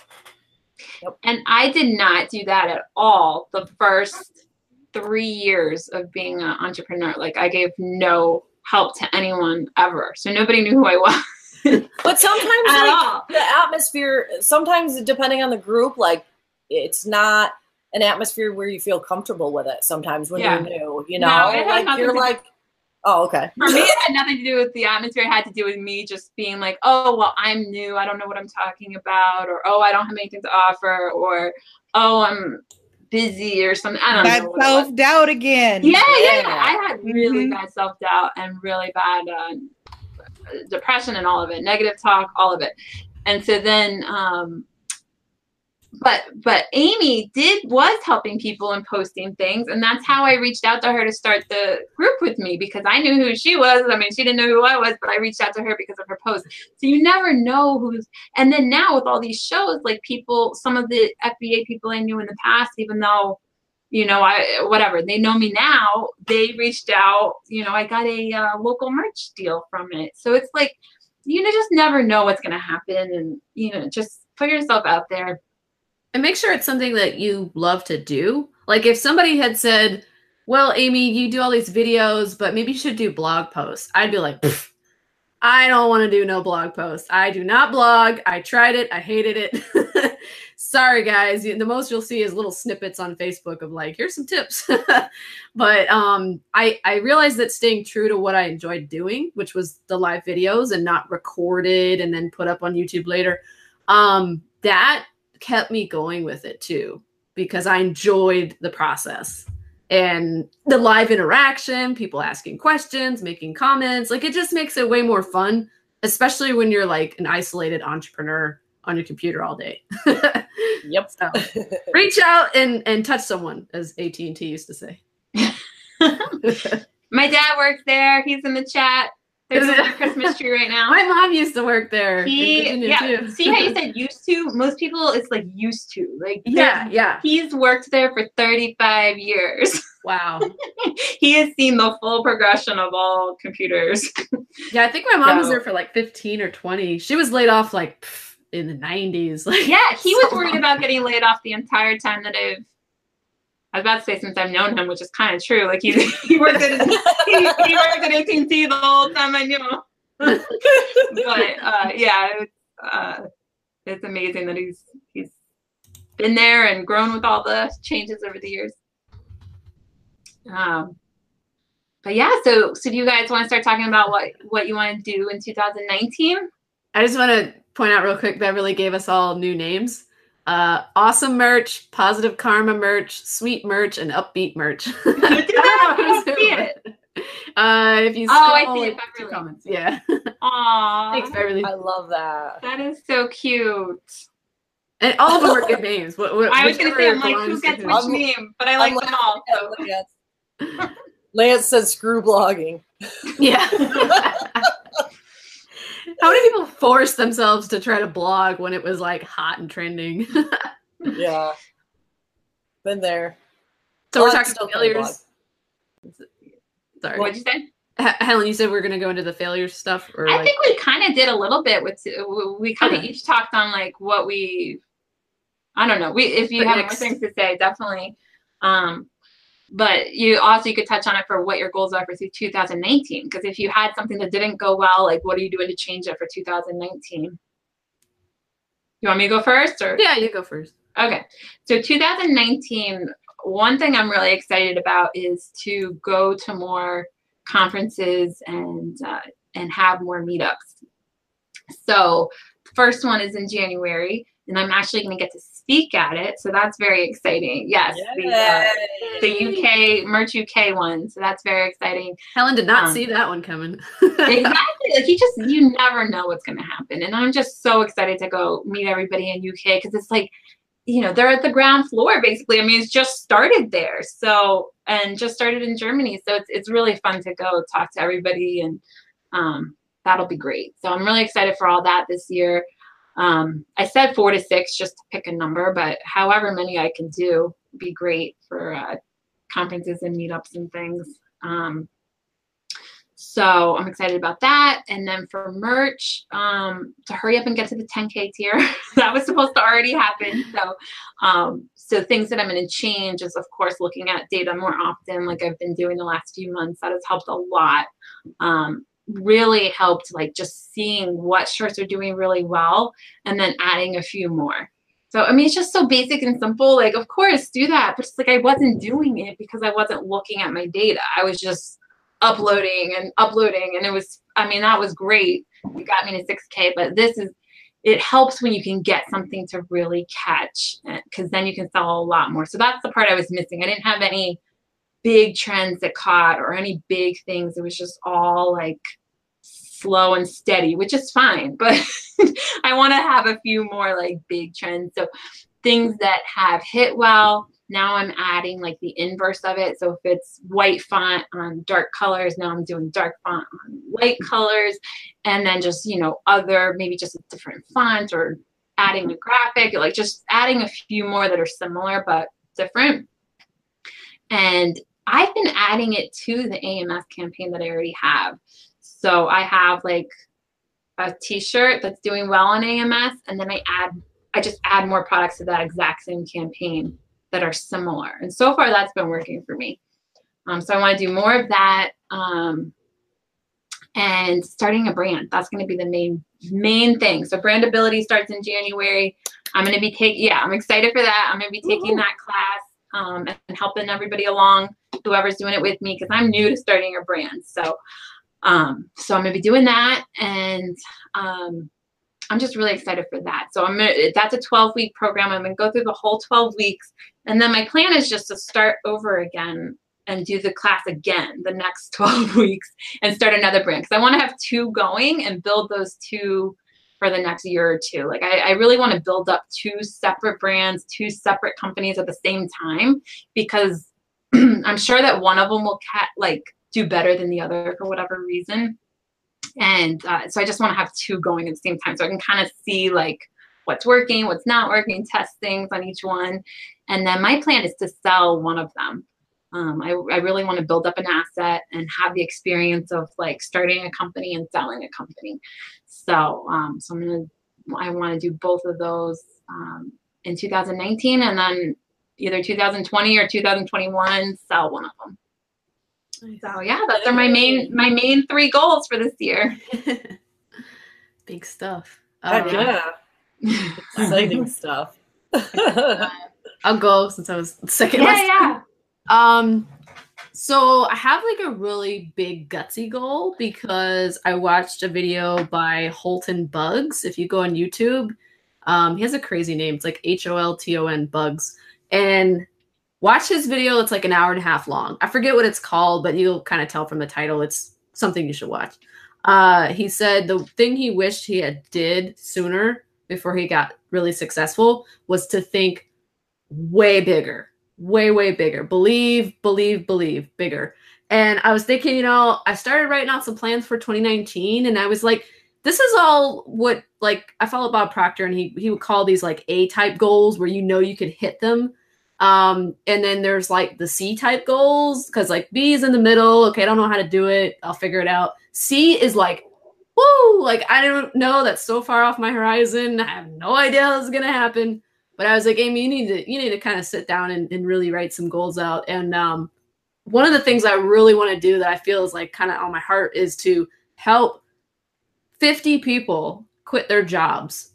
And i did not do that at all the first three years of being an entrepreneur. Like i gave no help to anyone ever. So nobody knew who i was but sometimes like, the atmosphere, sometimes depending on the group, like it's not an atmosphere where you feel comfortable with it. Sometimes when yeah. you're new, you know, no, like you're like, oh, okay. For me, it had nothing to do with the atmosphere. It had to do with me just being like, oh, well, I'm new. I don't know what I'm talking about, or oh, I don't have anything to offer, or oh, I'm busy or something. I don't that know. self doubt again. Yeah, yeah, yeah. I had really mm-hmm. bad self doubt and really bad uh, depression and all of it, negative talk, all of it. And so then, um, but but Amy did was helping people and posting things, and that's how I reached out to her to start the group with me because I knew who she was. I mean, she didn't know who I was, but I reached out to her because of her post. So you never know who's. And then now with all these shows, like people, some of the FBA people I knew in the past, even though you know, I whatever they know me now. They reached out. You know, I got a uh, local merch deal from it. So it's like you know, just never know what's going to happen, and you know, just put yourself out there and make sure it's something that you love to do. Like if somebody had said, "Well, Amy, you do all these videos, but maybe you should do blog posts," I'd be like. I don't want to do no blog posts. I do not blog. I tried it. I hated it. sorry guys. The most you'll see is little snippets on facebook of like here's some tips. But um i i realized that staying true to what i enjoyed doing which was the live videos and not recorded and then put up on youtube later um that kept me going with it too because i enjoyed the process and the live interaction people asking questions making comments. Like it just makes it way more fun especially when you're like an isolated entrepreneur on your computer all day Yep. So reach out and and touch someone, as AT and T used to say. My dad works there. He's in the chat. There's a Christmas tree right now. My mom used to work there. He, yeah. too. See how you said used to? Most people, it's like used to. Like, Yeah, yeah. He's worked there for 35 years. Wow. he has seen the full progression of all computers. Yeah, I think my mom was there for like 15 or 20. She was laid off like pff, in the 90s. Like Yeah, he was worried long. about getting laid off the entire time that I've. I was about to say since I've known him, which is kind of true. Like he he worked at he, he worked at AT and T the whole time I knew him. but uh, yeah, it's, uh, it's amazing that he's he's been there and grown with all the changes over the years. Um, but yeah, so so do you guys want to start talking about what what you want to do in 2019? I just want to point out real quick Beverly gave us all new names. Uh, awesome merch, positive karma merch, sweet merch, and upbeat merch. I see it. Uh, if you Oh, I see it, two Beverly. comments. Yeah. Aww, Thanks, Beverly. I love that. that is so cute. And all of them are good names. What, what, I was gonna say, I'm like, who gets which I'm- name? But I like I'm them all. So. Lance. Lance says screw blogging. Yeah. How many people forced themselves to try to blog when it was like hot and trending? Yeah. Been there. so we're talking still failures. Sorry, What'd you say? H- Helen. You said we are gonna go into the failure stuff, or I like, think we kind of did a little bit with we kind of Okay. each talked on like what we I don't know. We if you The have more next- things to say, definitely. Um but you also you could touch on it for what your goals are for 2019 because if you had something that didn't go well, like what are you doing to change it for 2019? You want me to go first or yeah, you go first. Okay. So 2019, one thing I'm really excited about is to go to more conferences and uh, and have more meetups. So first one is in January, and I'm actually going to get to speak at it. So that's very exciting. Yes, the, uh, the UK Merch UK one. So that's very exciting. Helen did not Um, see that one coming. exactly. Like you just you never know what's going to happen, and I'm just so excited to go meet everybody in UK because it's like, you know, they're at the ground floor basically. I mean, it's just started there, so and just started in Germany, so it's it's really fun to go talk to everybody, and um, that'll be great. So I'm really excited for all that this year. Um, I said four to six just to pick a number, but however many I can do be great for uh, conferences and meetups and things. Um, so I'm excited about that. And then for merch, um, to hurry up and get to the 10K tier. that was supposed to already happen. So um, so things that I'm going to change is of course looking at data more often, like I've been doing the last few months. That has helped a lot. Um, really helped like just seeing what shirts are doing really well and then adding a few more. So I mean it's just so basic and simple. Like of course do that, but it's like I wasn't doing it because I wasn't looking at my data. I was just uploading and uploading and it was i mean that was great it got me to 6k but this is it helps when you can get something to really catch because then you can sell a lot more so that's the part i was missing i didn't have any big trends that caught or any big things it was just all like slow and steady which is fine but i want to have a few more like big trends so things that have hit well now I'm adding like the inverse of it. So if it's white font on dark colors, now I'm doing dark font on light colors. And then just, you know, other, maybe just a different font or adding a graphic, like just adding a few more that are similar but different. And I've been adding it to the AMS campaign that I already have. So I have like a t-shirt that's doing well on AMS and then I add I just add more products to that exact same campaign that are similar. And so far, that's been working for me. Um, so I want to do more of that. Um, and starting a brand, that's going to be the main main thing. So brandability starts in January. I'm going to be taking, yeah, I'm excited for that. I'm going to be taking that class um, and helping everybody along, whoever's doing it with me, because I'm new to starting a brand. So, um, so I'm to be doing that, and um, I'm just really excited for that. So I'm gonna, that's a 12 week program. I'm gonna go through the whole 12 weeks, and then my plan is just to start over again and do the class again the next 12 weeks and start another brand because I want to have two going and build those two for the next year or two. Like I, I really want to build up two separate brands, two separate companies at the same time because I'm sure that one of them will cat like do better than the other for whatever reason. And uh, so I just want to have two going at the same time so I can kind of see like what's working, what's not working, test things on each one. And then my plan is to sell one of them. Um, I, I really want to build up an asset and have the experience of like starting a company and selling a company. So, um, so I'm gonna, I want to do both of those um, in 2019, and then either 2020 or 2021 sell one of them. So yeah, those are my main my main three goals for this year. Big stuff. Heck Um, yeah. Exciting stuff. I'll go since I was second. Yeah, last. yeah. Um, so I have like a really big gutsy goal because I watched a video by Holton Buggs. If you go on YouTube, um, he has a crazy name. It's like H O L T O N Buggs, and watch his video. It's like an hour and a half long. I forget what it's called, but you'll kind of tell from the title. It's something you should watch. Uh, he said the thing he wished he had did sooner before he got really successful was to think way bigger way way bigger believe believe believe bigger and i was thinking you know i started writing out some plans for 2019 and i was like this is all what like i follow bob proctor and he he would call these like a type goals where you know you could hit them um and then there's like the c type goals because like b is in the middle. Okay i don't know how to do it. I'll figure it out. C is like woo! Like i don't know. That's so far off my horizon. I have no idea how this is gonna happen. But I was like, Amy, you need to you need to kind of sit down and, and really write some goals out. And um, one of the things I really want to do that I feel is like kind of on my heart is to help 50 people quit their jobs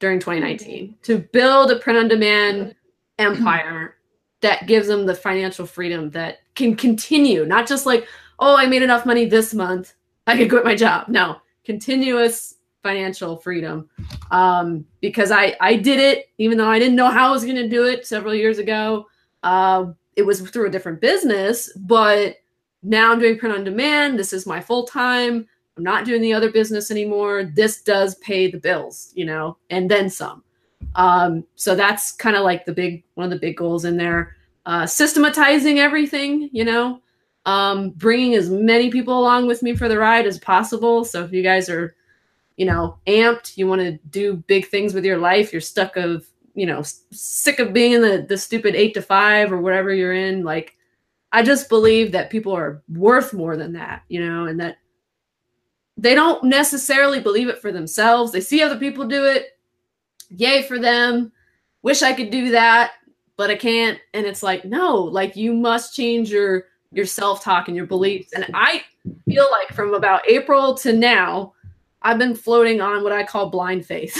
during 2019 to build a print on demand empire that gives them the financial freedom that can continue, not just like, oh, I made enough money this month, I could quit my job. No, continuous financial freedom um, because I I did it even though I didn't know how I was going to do it several years ago. Uh, it was through a different business, but now I'm doing print on demand. This is my full time. I'm not doing the other business anymore. This does pay the bills, you know, and then some. Um, so that's kind of like the big one of the big goals in there. Uh, systematizing everything, you know, um, bringing as many people along with me for the ride as possible. So if you guys are you know, amped, you want to do big things with your life, you're stuck of, you know, sick of being in the, the stupid eight to five or whatever you're in. Like, I just believe that people are worth more than that, you know, and that they don't necessarily believe it for themselves. They see other people do it. Yay for them. Wish I could do that, but I can't. And it's like, no, like you must change your your self-talk and your beliefs. And I feel like from about April to now, I've been floating on what I call blind faith.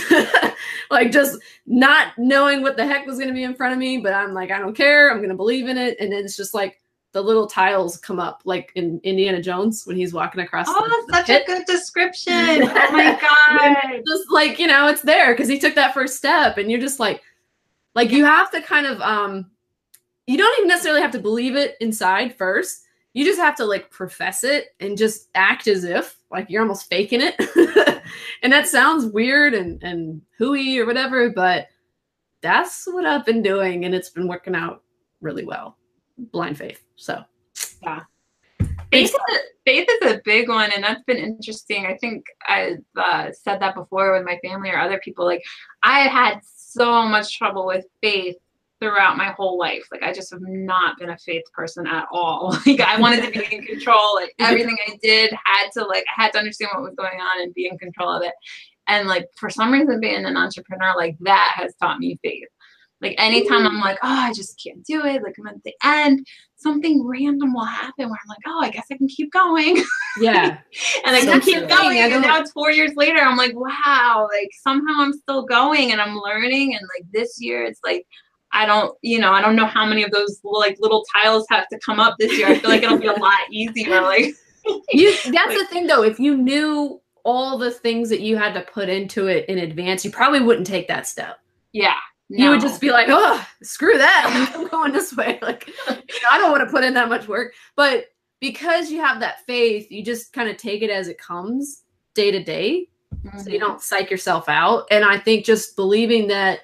like just not knowing what the heck was going to be in front of me, but I'm like, I don't care. I'm going to believe in it. And then it's just like the little tiles come up, like in Indiana Jones when he's walking across. Oh, the, the such pit. a good description. Oh my god. Just like, you know, it's there because he took that first step. And you're just like, like you have to kind of, um, you don't even necessarily have to believe it inside first. You just have to like profess it and just act as if like you're almost faking it. and that sounds weird and and hooey or whatever, but that's what I've been doing and it's been working out really well. Blind faith. So yeah. Faith faith is a big one, and that's been interesting. I think I've uh, said that before with my family or other people. Like, I had so much trouble with faith throughout my whole life. Like, I just have not been a faith person at all. Like, I wanted to be in control. Like, everything I did had to, like, I had to understand what was going on and be in control of it. And, like, for some reason, being an entrepreneur, like, that has taught me faith. Like anytime I'm like, oh, I just can't do it. Like I'm at the end, something random will happen where I'm like, oh, I guess I can keep going. yeah. and I So can keep true. going. And now it's four years later. I'm like, wow, like somehow I'm still going and I'm learning. And like this year, it's like, I don't, you know, I don't know how many of those like little tiles have to come up this year. I feel like it'll be a lot easier. Like, You that's the thing though, if you knew all the things that you had to put into it in advance, you probably wouldn't take that step. yeah. You would just be like, oh, screw that. I'm going this way. Like, you know, I don't want to put in that much work. But because you have that faith, you just kind of take it as it comes day to day. so you mm-hmm. don't psych yourself out. And I think just believing that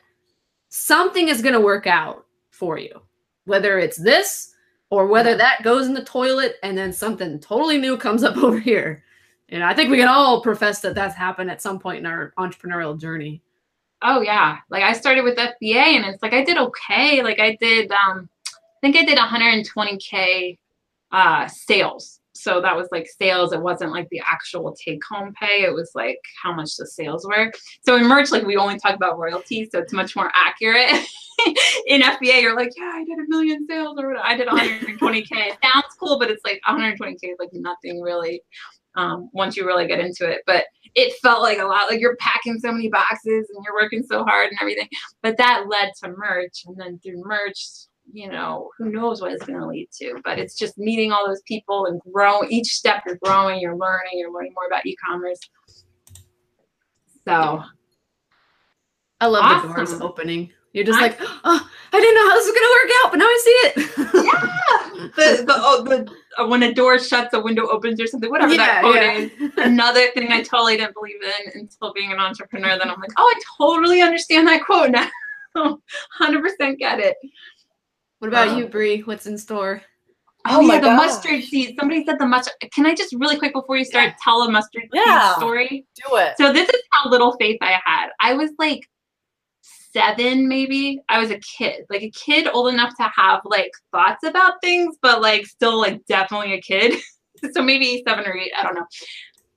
something is going to work out for you, whether it's this or whether that goes in the toilet and then something totally new comes up over here. And I think we can all profess that that's happened at some point in our entrepreneurial journey. Oh yeah. Like I started with FBA and it's like I did okay. Like I did um I think I did 120k uh sales. So that was like sales. It wasn't like the actual take home pay. It was like how much the sales were. So in merch, like we only talk about royalties, so it's much more accurate. in FBA, you're like, yeah, I did a million sales or I did 120k. it sounds cool, but it's like 120k is like nothing really um, once you really get into it. But it felt like a lot, like you're packing so many boxes and you're working so hard and everything. But that led to merch, and then through merch, you know, who knows what it's going to lead to. But it's just meeting all those people and growing. Each step you're growing, you're learning, you're learning more about e-commerce. So. I love awesome. the doors opening. You're just I, like, oh, I didn't know how this was gonna work out, but now I see it. yeah. The the, oh, the uh, when a door shuts, a window opens, or something. Whatever yeah, that quote yeah. is. Another thing I totally didn't believe in until being an entrepreneur. Then I'm like, oh, I totally understand that quote now. Hundred percent get it. What about um, you, Brie? What's in store? Oh, oh yeah, the gosh. mustard seed. Somebody said the mustard. Can I just really quick before you start yeah. tell a mustard yeah. seed story? Do it. So this is how little faith I had. I was like seven maybe. I was a kid like a kid old enough to have like thoughts about things but like still like definitely a kid. So maybe seven or eight i don't know.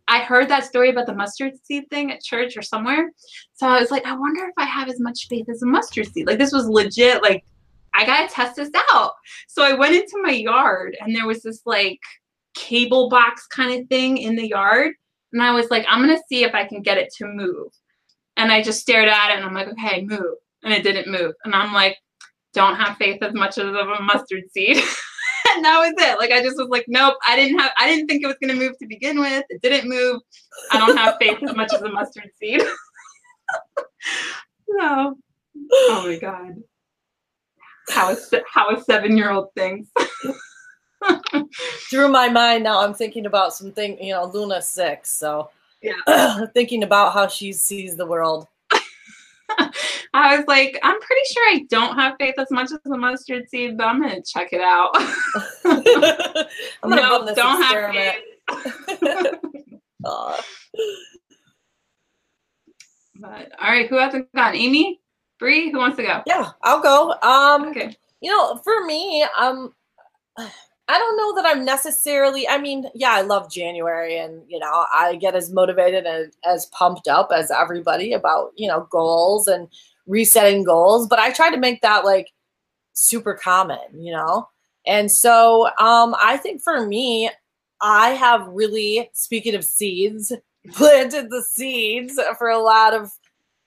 I heard that story about the mustard seed thing at church or somewhere. So i was like i wonder if i have as much faith as a mustard seed. Like this was legit like i gotta test this out. So i went into my yard and there was this like cable box kind of thing in the yard. And i was like i'm gonna see if i can get it to move and I just stared at it and I'm like, okay, move. And it didn't move. And I'm like, don't have faith as much as of a mustard seed. and that was it. Like I just was like, nope, I didn't have I didn't think it was gonna move to begin with. It didn't move. I don't have faith as much as a mustard seed. no. Oh my god. How a how a seven year old thinks. Through my mind now, I'm thinking about something. You know, Luna six. So yeah. thinking about how she sees the world. I was like, I'm pretty sure I don't have faith as much as a mustard seed, but I'm gonna check it out. I'm gonna no, don't experiment. have faith. but all right, who hasn't gone? Amy, Bree, who wants to go? Yeah, I'll go. Um, okay. You know, for me, um, I don't know that I'm necessarily. I mean, yeah, I love January, and you know, I get as motivated and as pumped up as everybody about you know goals and resetting goals. But I try to make that like super common, you know. And so, um, I think for me, I have really, speaking of seeds, planted the seeds for a lot of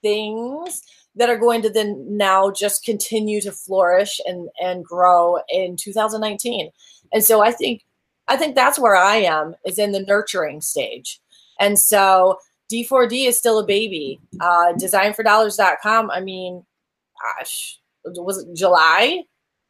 things that are going to then now just continue to flourish and and grow in 2019 and so I think I think that's where I am is in the nurturing stage. And so D4D is still a baby. Uh, designfordollars.com, I mean, gosh, was it July?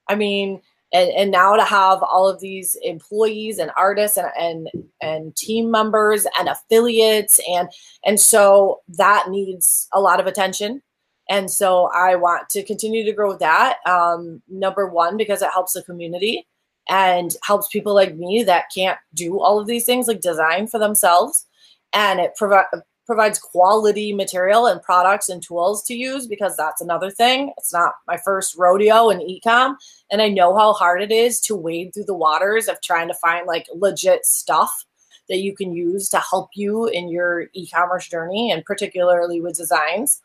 I mean, and, and now to have all of these employees and artists and, and and team members and affiliates and and so that needs a lot of attention and so i want to continue to grow that um, number one because it helps the community and helps people like me that can't do all of these things like design for themselves. And it provi- provides quality material and products and tools to use because that's another thing. It's not my first rodeo in ecom and i know how hard it is to wade through the waters of trying to find like legit stuff that you can use to help you in your e-commerce journey and particularly with designs.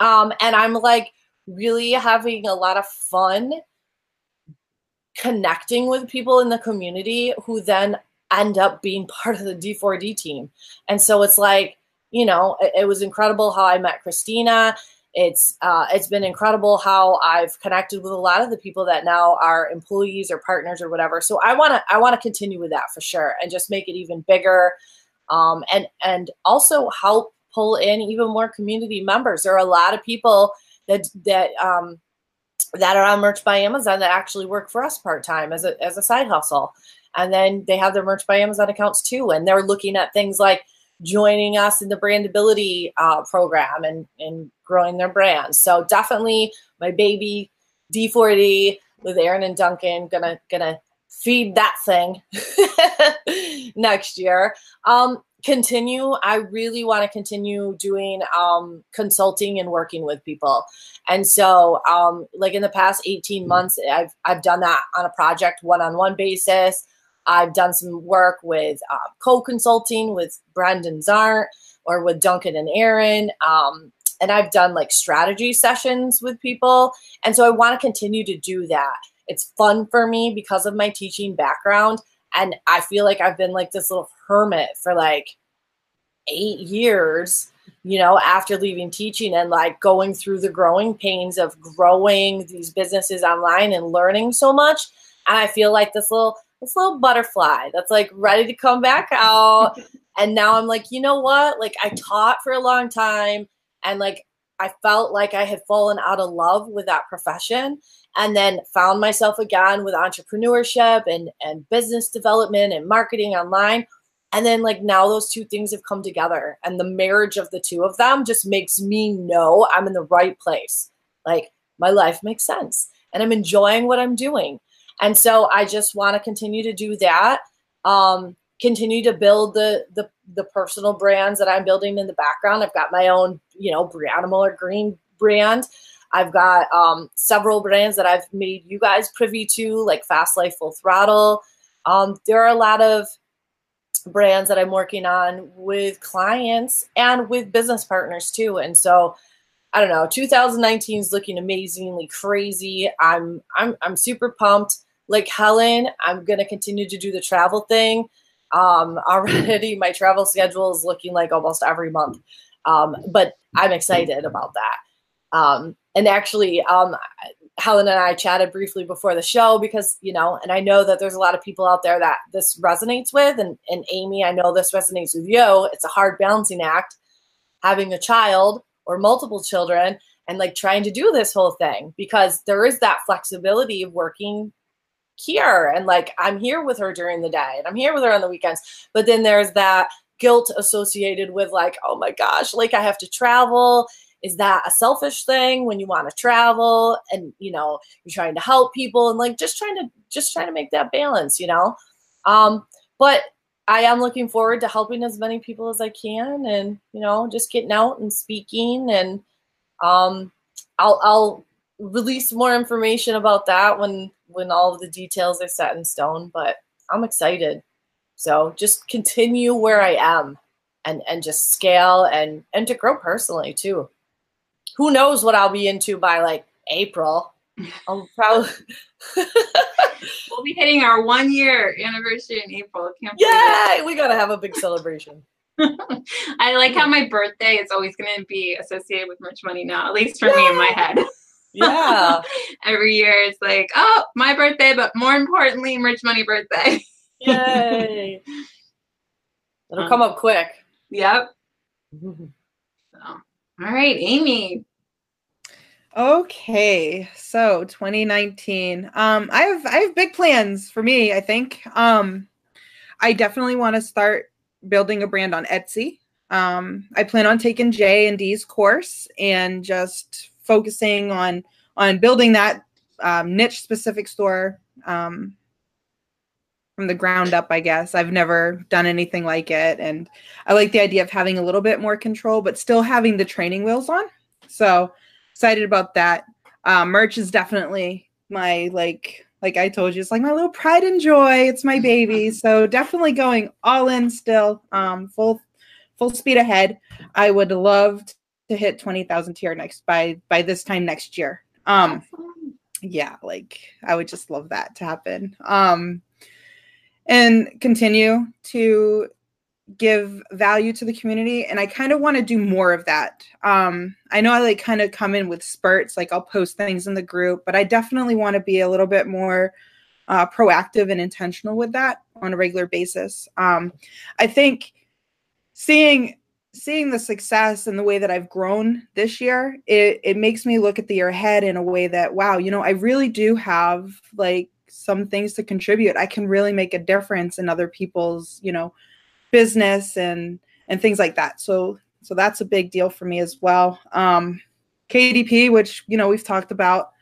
Um, and i'm like really having a lot of fun connecting with people in the community who then end up being part of the D4D team. And so it's like, you know, it, it was incredible how I met Christina. It's uh, it's been incredible how I've connected with a lot of the people that now are employees or partners or whatever. So I want to I want to continue with that for sure and just make it even bigger, um, and and also help pull in even more community members. There are a lot of people that that um, that are on Merch by Amazon that actually work for us part time as a, as a side hustle. And then they have their Merch by Amazon accounts too. And they're looking at things like joining us in the brandability uh, program and, and growing their brands. So definitely my baby D4D with Aaron and Duncan gonna gonna feed that thing next year. Um, continue. I really want to continue doing um, consulting and working with people. And so, um, like in the past 18 months, I've, I've done that on a project one on one basis. I've done some work with uh, co consulting with Brendan Zart or with Duncan and Aaron. Um, and I've done like strategy sessions with people. And so I want to continue to do that. It's fun for me because of my teaching background. And I feel like I've been like this little hermit for like eight years, you know, after leaving teaching and like going through the growing pains of growing these businesses online and learning so much. And I feel like this little this little butterfly that's like ready to come back out. and now I'm like, you know what? Like I taught for a long time and like I felt like I had fallen out of love with that profession and then found myself again with entrepreneurship and and business development and marketing online. And then like now those two things have come together and the marriage of the two of them just makes me know I'm in the right place. Like my life makes sense and I'm enjoying what I'm doing. And so I just want to continue to do that um continue to build the the the personal brands that I'm building in the background I've got my own you know Brianna Muller Green brand I've got um, several brands that I've made you guys privy to, like Fast Life Full Throttle. Um, there are a lot of brands that I'm working on with clients and with business partners too. And so I don't know, 2019 is looking amazingly crazy. I'm I'm I'm super pumped. Like Helen, I'm gonna continue to do the travel thing. Um, already my travel schedule is looking like almost every month. Um, but I'm excited about that. Um, and actually, um, Helen and I chatted briefly before the show because, you know, and I know that there's a lot of people out there that this resonates with. And, and Amy, I know this resonates with you. It's a hard balancing act having a child or multiple children and like trying to do this whole thing because there is that flexibility of working here and like I'm here with her during the day and I'm here with her on the weekends. But then there's that guilt associated with like, oh my gosh, like I have to travel is that a selfish thing when you want to travel and you know you're trying to help people and like just trying to just trying to make that balance you know um but i am looking forward to helping as many people as i can and you know just getting out and speaking and um i'll i'll release more information about that when when all of the details are set in stone but i'm excited so just continue where i am and and just scale and and to grow personally too who knows what I'll be into by like April. I'll probably we'll be hitting our one year anniversary in April. Can't Yay! We gotta have a big celebration. I like how my birthday is always going to be associated with Merch Money now, at least for yeah. me in my head. Yeah. Every year it's like, oh, my birthday, but more importantly, Merch Money birthday. Yay. It'll um, come up quick. Yep. so. All right, Amy. Okay, so 2019. Um, I have I have big plans for me. I think. Um, I definitely want to start building a brand on Etsy. Um, I plan on taking J and D's course and just focusing on on building that um, niche specific store um, from the ground up, I guess. I've never done anything like it. And I like the idea of having a little bit more control, but still having the training wheels on. So excited about that. Um, merch is definitely my like like I told you, it's like my little pride and joy. It's my baby. So definitely going all in still. Um, full full speed ahead. I would love to hit 20,000 tier next by by this time next year. Um yeah, like I would just love that to happen. Um and continue to give value to the community and i kind of want to do more of that um i know i like kind of come in with spurts like i'll post things in the group but i definitely want to be a little bit more uh, proactive and intentional with that on a regular basis um i think seeing seeing the success and the way that i've grown this year it it makes me look at the year ahead in a way that wow you know i really do have like some things to contribute i can really make a difference in other people's you know business and and things like that. So so that's a big deal for me as well. Um, KDP, which you know we've talked about,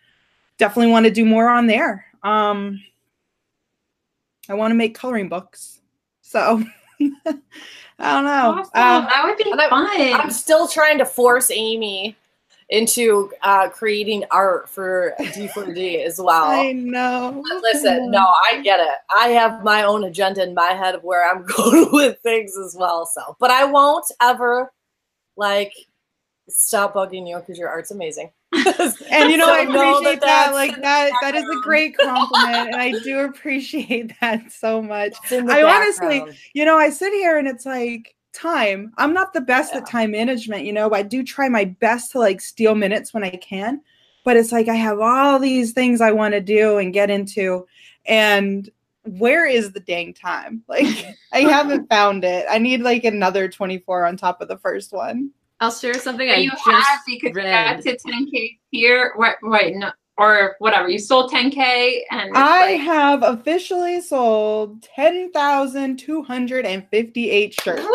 definitely want to do more on there. Um, I want to make coloring books, so I don't know. Awesome. Uh, that would be fun. I'm still trying to force Amy into uh, creating art for D4D as well. I know. But listen, no, I get it. I have my own agenda in my head of where I'm going with things as well. So, but I won't ever like stop bugging you because your art's amazing. and you know So i know appreciate that, like that that is a great compliment and i do appreciate that so much. I honestly- you know i sit here and it's like time. I'm not the best at time management you know i do try my best to like steal minutes when i can. But it's like i have all these things i want to do and get into and where is the dang time? Like i haven't found it. I need like another 24 on top of the first one I'll share something But I you just have because you got read. to 10k here. Wait, wait, no, or whatever. You sold 10k, and I like, have officially sold 10,258 shirts.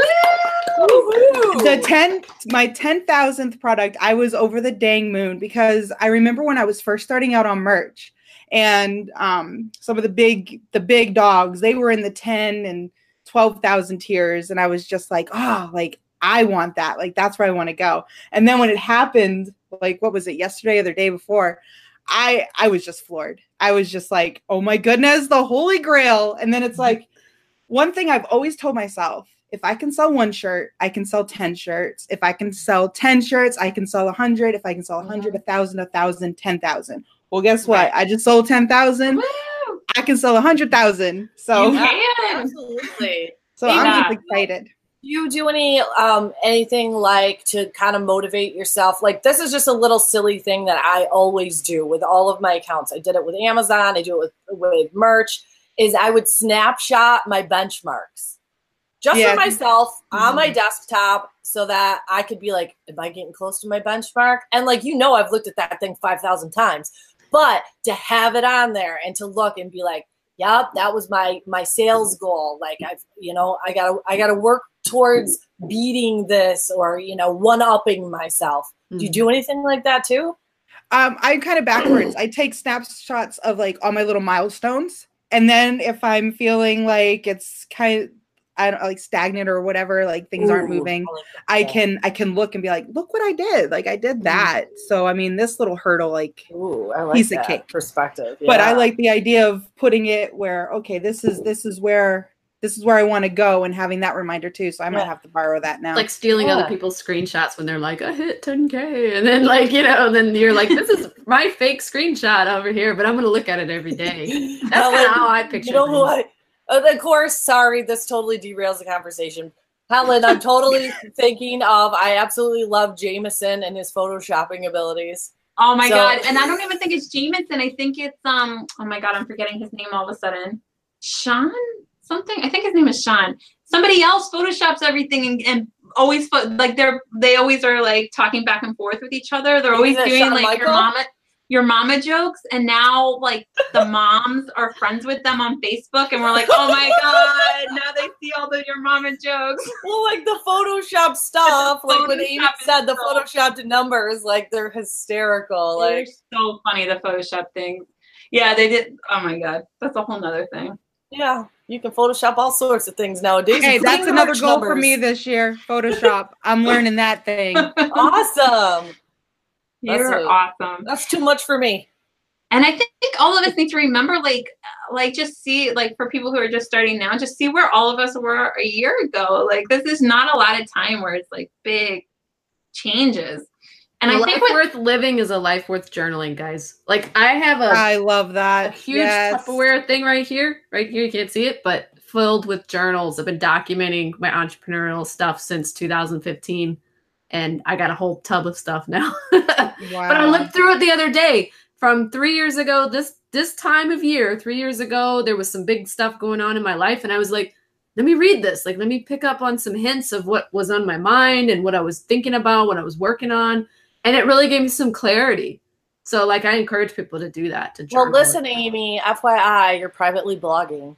Woohoo! The 10 my 10,000th product, I was over the dang moon because I remember when I was first starting out on merch and um some of the big the big dogs, they were in the 10 and 12,000 tiers and I was just like, "Oh, like I want that. Like that's where I want to go." And then when it happened, like what was it yesterday or the day before, I I was just floored. I was just like, "Oh my goodness, the holy grail." And then it's mm-hmm. like one thing I've always told myself, if I can sell one shirt, I can sell 10 shirts. If I can sell 10 shirts, I can sell 100. If I can sell 100, 1,000, mm-hmm. 1,000, 10,000. Well, guess what? I just sold 10,000. I can sell 100,000. So You can. absolutely. so I'm just excited. You do any um anything like to kind of motivate yourself? Like this is just a little silly thing that I always do with all of my accounts. I did it with Amazon, I do it with with merch, is I would snapshot my benchmarks. Just Yeah. for myself on my Mhm. desktop so that I could be like, am I getting close to my benchmark? And like you know I've looked at that thing 5,000 times. But to have it on there and to look and be like, yep, that was my my sales goal. Like I've, you know, I gotta I gotta work towards beating this or you know, one upping myself. Do you do anything like that too? Um, I'm kind of backwards. I take snapshots of like all my little milestones. And then if I'm feeling like it's kind of I don't like stagnant or whatever, like things aren't Ooh, moving, like I can I can look and be like, look what I did. Like I did mm-hmm. that. So I mean this little hurdle, like Ooh, I like piece of that cake. perspective. but I like the idea of putting it where okay, this is this is where this is where I want to go and having that reminder too. So I might Yeah. have to borrow that now. like stealing other people's screenshots when they're like, I hit 10K. And then, like, you know, then you're like, this is my fake screenshot over here, but I'm going to look at it every day. That's Helen, kind of how I picture You know who things. I? Of course, sorry, this totally derails the conversation. Helen, I'm totally thinking of. I absolutely love Jameson and his photoshopping abilities. Oh my So- god! And I don't even think it's Jameson. I think it's um. Oh my god! I'm forgetting his name all of a sudden. Sean something. I think his name is Sean. Somebody else photoshops everything and, and always like they're they always are like talking back and forth with each other. They're always doing Shawn like your mama your mama jokes and now like the moms are friends with them on Facebook and we're like, oh my god, now they see all the your mama jokes. Well, like the Photoshop stuff, like when Amy Photoshop is said the so- Photoshopped numbers, like they're hysterical. They're Like, so funny the Photoshop thing. Yeah, they did. Oh my god, that's a whole nother thing. yeah, you can Photoshop all sorts of things nowadays. hey, that's another merch goal for me this year. Photoshop. I'm learning that thing. Awesome. You're That's a- awesome. That's too much for me. And I think all of us need to remember, like, like just see, like, for people who are just starting now, just see where all of us were a year ago. Like, this is not a lot of time where it's like big changes. And a I life think with, worth living is a life worth journaling, guys. Like I have a, I love a that. huge yes. Tupperware thing right here. Right here, you can't see it, but filled with journals. I've been documenting my entrepreneurial stuff since 2015, and I got a whole tub of stuff now. Wow. But I looked through it the other day from three years ago. This this time of year, three years ago, there was some big stuff going on in my life, and I was like, let me read this. Like, let me pick up on some hints of what was on my mind and what I was thinking about, what I was working on, and it really gave me some clarity. So, like, I encourage people to do that. To Well, listen, Amy. FYI, you're privately blogging.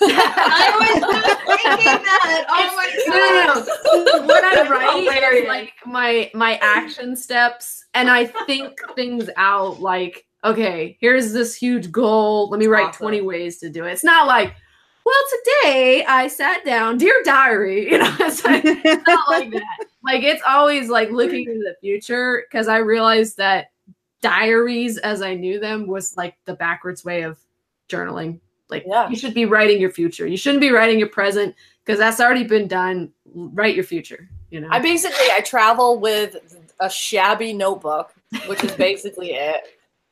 I was just thinking that. Oh my god. No, no, no. What I oh write is like my my action steps, and I think things out. Like, okay, here's this huge goal. Let me write Awesome. twenty ways to do it. It's not like, well, today I sat down, dear diary. You know, it's like it's not like that. Like it's always like looking into the future because I realized that diaries, as I knew them, was like the backwards way of journaling. Like Yeah. you should be writing your future. You shouldn't be writing your present because that's already been done. Write your future. You know. I basically I travel with a shabby notebook, which is basically it.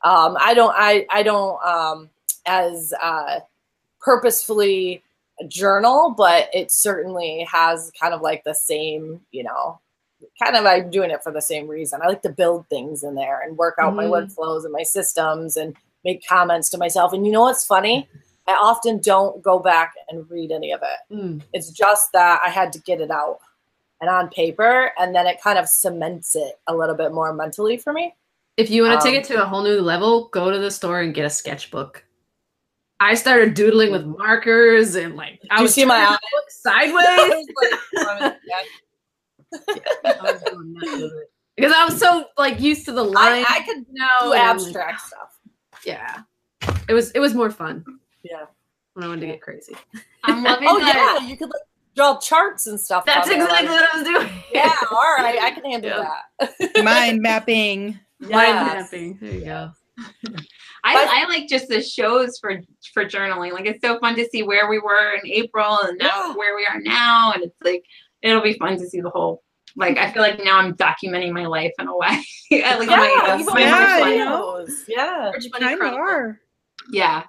Um, I don't I I don't um, as uh, purposefully journal, but it certainly has kind of like the same, you know, kind of I'm doing it for the same reason. I like to build things in there and work out my Mhm. workflows and my systems and make comments to myself. And you know what's funny? I often don't go back and read any of it. Mm. It's just that I had to get it out and on paper, and then it kind of cements it a little bit more mentally for me. If you want to take Um, it to a whole new level, go to the store and get a sketchbook. I started doodling with markers and like I was see my turning eye? book sideways. I was like, I was doing nuts with it. because I was so like used to the I, line. I could no, do abstract stuff. Yeah, it was it was more fun Yeah. when I wanted to get crazy. I'm loving Oh that. yeah, you could like draw charts and stuff. That's exactly like- what I was doing. Yeah, all right, I can handle Yeah. that. Mind mapping. Mind mapping. There you go. I, But- I like just the shows for for journaling. Like it's so fun to see where we were in April and now Yeah. where we are now, and it's like it'll be fun to see the whole. Like I feel like now I'm documenting my life in a way. At least my, Yeah, uh, my Yeah, life. you know. Yeah. Kind of are. Yeah.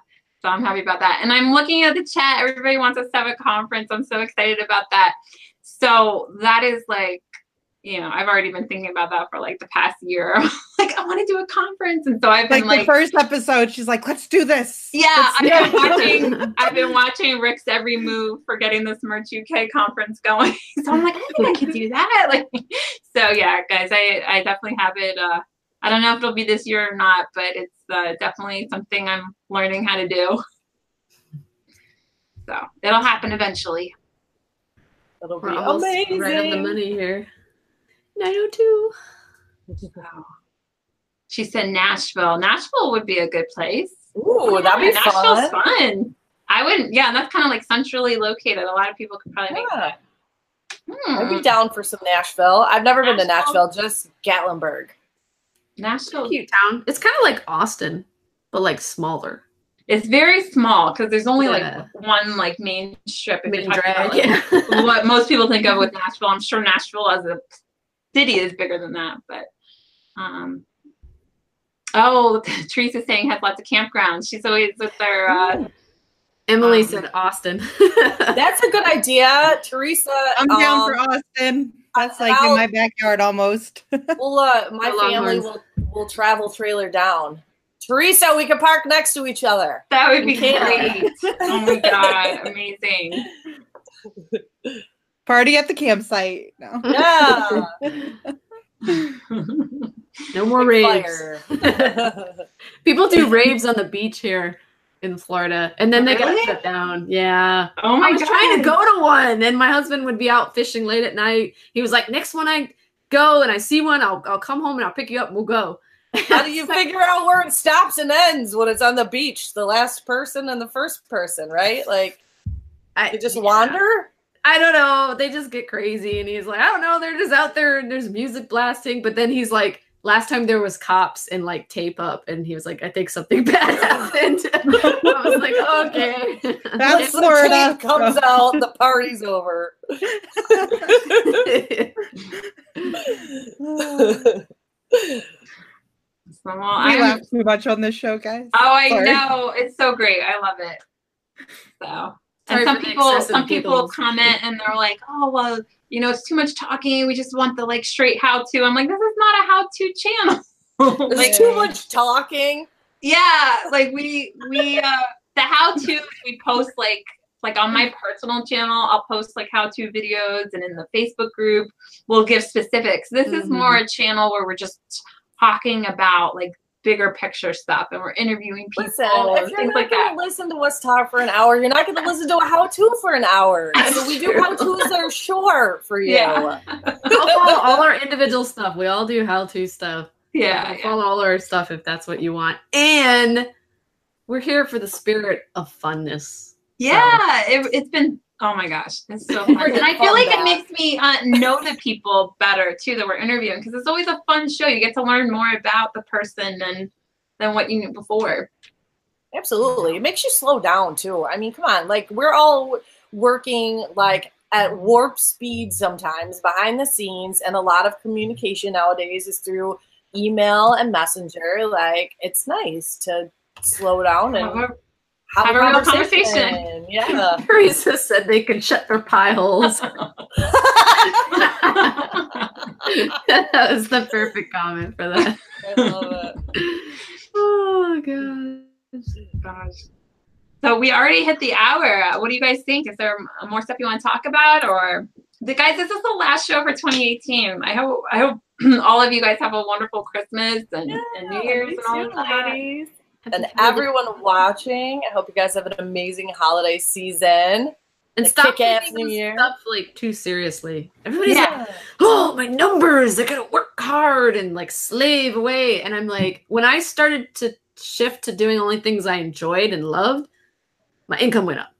So I'm happy about that. And I'm looking at the chat. Everybody wants us to have a conference. I'm so excited about that. So that is like, you know, I've already been thinking about that for like the past year. like, I want to do a conference. And so I've been Like, been the first episode, she's like, "Let's do this." yeah, Let's I've been watching I've been watching Rick's every move for getting this Merch UK conference going. so I'm like, I think I could do that. Like so yeah, guys, I I definitely have it uh I don't know if it'll be this year or not, but it's uh, definitely something I'm learning how to do. So it'll happen eventually. It'll be We're amazing. right on the money here. 902. She said Nashville. Nashville would be a good place. Ooh, that'd be Nashville's fun. fun. I wouldn't. Yeah, that's kind of like centrally located. A lot of people could probably make. Yeah. Hmm. I'd be down for some Nashville. I've never been to Nashville? Nashville, just Gatlinburg. Nashville. Cute town. It's kind of like Austin, but like smaller. It's very small because there's only Yeah. like one like main strip. if you're Main drag. about, like, Yeah. what most people think of with Nashville. I'm sure Nashville as a city is bigger than that, but um oh Teresa's saying has lots of campgrounds. She's always with their uh Emily Um, said Austin. That's a good idea, Teresa. I'm down um, for Austin. That's like I'll- in my backyard almost. We'll, uh, my family will will travel trailer down. Teresa, we could park next to each other. that would be great. Oh my god, amazing. Party at the campsite. No. Yeah. no more raves. People do raves on the beach here in Florida, and then they Really? got shut down. Yeah. Oh my god. I was god. trying to go to one, and my husband would be out fishing late at night. He was like, "Next one I go and I see one, I'll I'll come home and I'll pick you up and we'll go." How do you figure out where it stops and ends when it's on the beach? The last person and the first person, right? Like I they just yeah. wander. I don't know. They just get crazy, and he's like, I don't know. They're just out there, and there's music blasting. But then he's like, last time there was cops and like tape up, and he was like, I think something bad happened. I was like, okay. That's Once the Florida. tape comes out, the party's over. So, well, we I'm- laugh too much on this show, guys. Oh, I Sorry. know. It's so great. I love it. So, Sorry and some people, some people giggles. comment and they're like, "Oh, well, you know, it's too much talking. We just want the like straight how to." I'm like, "This is not a how to channel." Like, too much talking. yeah, like we we uh the how to we post like like on my personal channel, I'll post like how to videos, and in the Facebook group, we'll give specifics. This is Mhm. more a channel where we're just talking about like bigger picture stuff and we're interviewing people Listen, and if you're things not like that. gonna listen to us talk for an hour, you're not gonna listen to a how-to for an hour. So we do how-tos that are short for you. Yeah. I'll follow all our individual stuff. We all do how to stuff. Yeah, I'll follow all our stuff if that's what you want. And we're here for the spirit of funness. Yeah, it, it's been. Oh my gosh, it's so fun, and I feel like fun it makes me uh, know the people better too that we're interviewing because it's always a fun show. You get to learn more about the person than than what you knew before. Absolutely. It makes you slow down too. I mean, come on. Like we're all working like at warp speed sometimes behind the scenes and a lot of communication nowadays is through email and messenger. Like it's nice to slow down and Have a- have, have a a real conversation. Yeah. Teresa said they could shut their pie holes. that was the perfect comment for that. I love it. Oh gosh. Gosh. So we already hit the hour. Uh, What do you guys think? Is there more stuff you want to talk about, or the guys? This is the last show for 2018. I hope I hope all of you guys have a wonderful Christmas and, and New Year's and all too, of that. ladies. And everyone watching, I hope you guys have an amazing holiday season. and a stop kick-ass taking New this Year. stuff like too seriously. Everybody's Yeah. like, oh, my numbers, I gotta work hard and like slave away. And I'm like, when I started to shift to doing only things I enjoyed and loved, my income went up.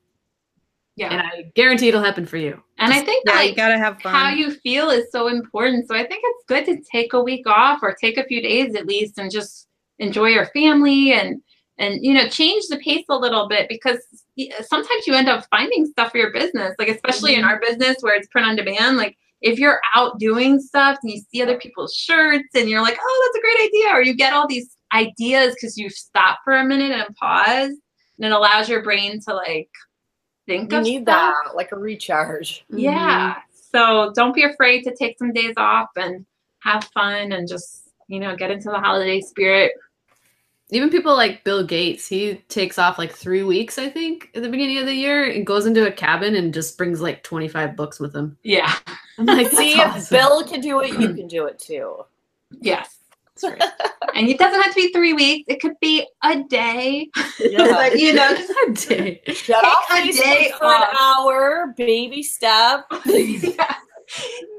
Yeah, And I guarantee it'll happen for you. and I think Yeah, that you like, gotta have fun. how you feel is so important. So I think it's good to take a week off or take a few days at least and just enjoy your family and and you know change the pace a little bit because sometimes you end up finding stuff for your business like especially in mm-hmm. our business where it's print on demand like if you're out doing stuff and you see other people's shirts and you're like oh that's a great idea or you get all these ideas because you stop for a minute and pause and it allows your brain to like think You need stuff. that, like a recharge. Yeah. Mm-hmm. So don't be afraid to take some days off and have fun and just, you know, get into the holiday spirit. Even people like Bill Gates, he takes off like three weeks, I think, at the beginning of the year and goes into a cabin and just brings like 25 books with him. Yeah. I'm like, See, that's if. Bill can do it, you can do it too. Yes. That's right. and it doesn't have to be three weeks. It could be a day. Yeah. But, you know, just a day. Shut off a day Facebook for an hour, baby step. yeah.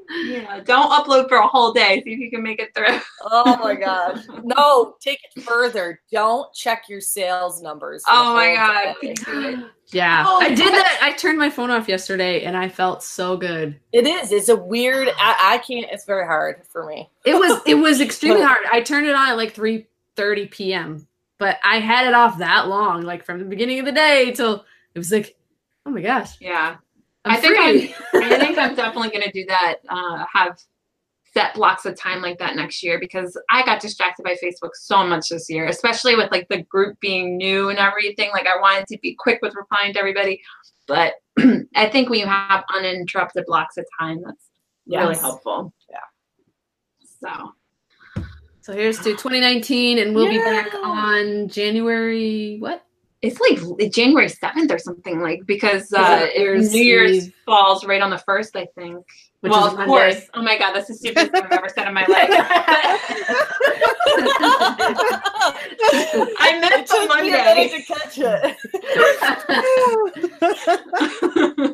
Yeah. Don't upload for a whole day. See if you can make it through. Oh my gosh. No, take it further. Don't check your sales numbers. Oh my God. day. Could you do it? Yeah, Oh, I did what? that. I turned my phone off yesterday and I felt so good. It is. It's a weird. I, I can't. It's very hard for me. It was it was extremely hard. I turned it on at like 3:30 p.m. But I had it off that long, like from the beginning of the day till it was like, oh my gosh, Yeah. I'm I think. I'm, I think I'm definitely going to do that. Uh, have set blocks of time like that next year because I got distracted by Facebook so much this year, especially with like the group being new and everything. Like I wanted to be quick with replying to everybody, but I think when you have uninterrupted blocks of time, that's really helpful. Yeah. So So here's to 2019, and we'll be back on January what? It's like January 7th or something like because uh, New Year's? falls right on the first, I think. Which well, is of Monday. course. Oh my God, that's the stupidest thing I've ever said in my life. I meant It the took me a minute Monday. to catch it.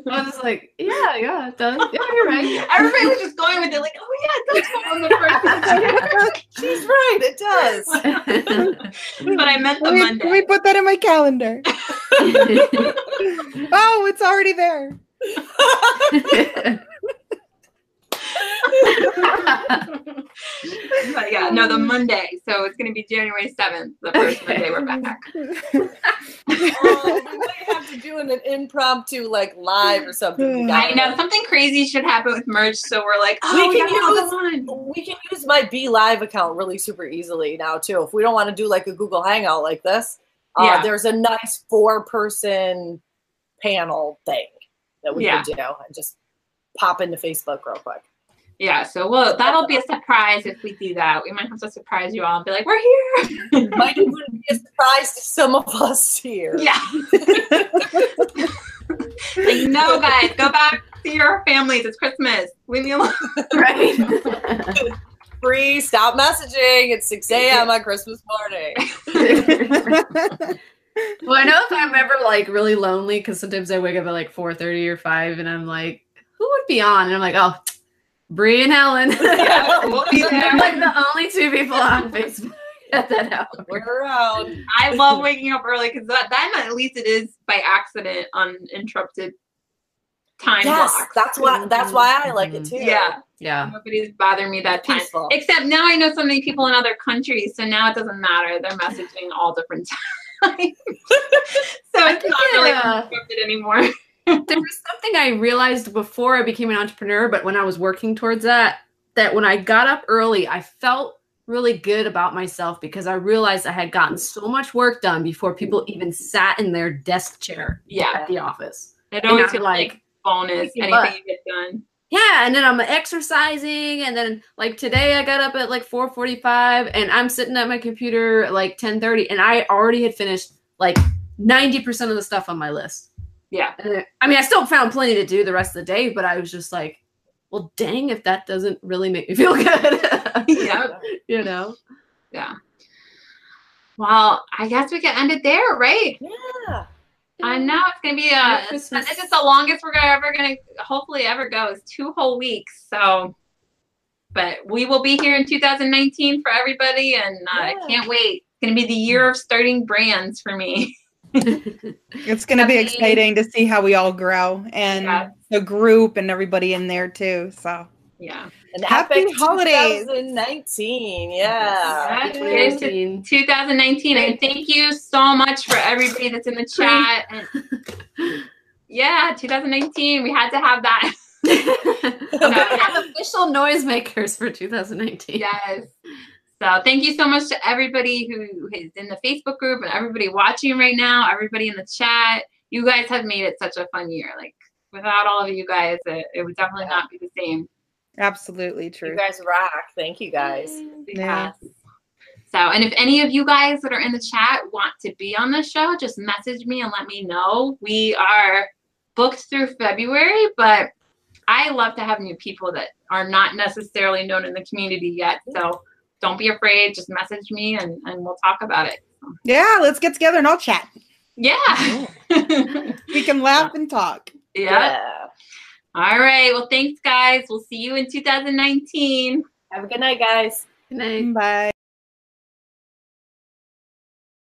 I was like, yeah, yeah, it does. Yeah, you're right. Everybody was just going with it, like, oh yeah, it does fall on the first. She's right. It does. but I meant the Let me, Monday. let me put that in my calendar. oh, it's already there. But yeah, no, the Monday. So it's going to be January 7th, the first Okay. Monday we're back. Oh, we might have to do an, an impromptu like live or something. I I know something crazy should happen with merch, so we're like, oh, We we, can got use- one. We can use my BeLive account really super easily now too. If we don't want to do like a Google Hangout like this, uh, Yeah. there's a nice four-person panel thing that we Yeah. could do and just pop into Facebook real quick. Yeah, so well, that'll be a surprise if we do that. We might have to surprise you all and be like, we're here. Might even be a surprise to some of us here. yeah. like, no, guys, go back to your families. It's Christmas. Leave me alone. right. free. Stop messaging. It's 6 a.m. on Christmas morning. Well, I know if I'm ever like really lonely, because sometimes I wake up at like 4:30 or 5 and I'm like, who would be on? And I'm like, oh, Brie and Helen. Yeah, we'll They're like the only two people on Facebook at that hour. We're around. I love waking up early because that then at least it is by accident uninterrupted time Yes, blocks. that's why. That's why I like it Mhm. too. Yeah, Yeah. nobody's bothering me that time. peaceful. Except now I know so many people in other countries, so now it doesn't matter. They're messaging all different times. so it's think not really it, uh, uninterrupted anymore. There was something I realized before I became an entrepreneur, but when I was working towards that, that when I got up early, I felt really good about myself because I realized I had gotten so much work done before people even sat in their desk chair Yeah, at the office. it And always I'm feels like bonus anything you get done. Yeah, and then I'm exercising, and then like today I got up at like 4:45, and I'm sitting at my computer at like 10:30, and I already had finished like 90% of the stuff on my list. Yeah. I- I mean, I still found plenty to do the rest of the day, but I was just like, well, dang, if that doesn't really make me feel good, yeah. you know? Yeah. Well, I guess we can end it there, right? Yeah. I know it's gonna be a. Christmas. This is the longest we're gonna ever gonna hopefully ever go. Is two whole weeks. So, but we will be here in 2019 for everybody, and uh, I can't wait. It's gonna be the year of starting brands for me. It's going to be Happy- exciting to see how we all grow and Yeah. the group and everybody in there too. So Yeah. An Happy epic holidays. 2019. Yeah. Yes. 2019. 2019, and thank you so much for everybody that's in the chat. And yeah, 2019, we had to have that. I'm have official noisemakers for 2019. Yes. So thank you so much to everybody who is in the Facebook group and everybody watching right now, everybody in the chat. You guys have made it such a fun year. Like without all of you guys, it, it would definitely not be the same. absolutely true. You guys rock. Thank you guys. Yeah. Yes. So, and if any of you guys that are in the chat want to be on the show, just message me and let me know. We are booked through February, but I love to have new people that are not necessarily known in the community yet. So don't be afraid. Just message me and, and we'll talk about it. Yeah, let's get together and I'll chat. Yeah. We can laugh and talk. yeah. All right. Well, thanks, guys. We'll see you in 2019. Have a good night, guys. Good night. Bye.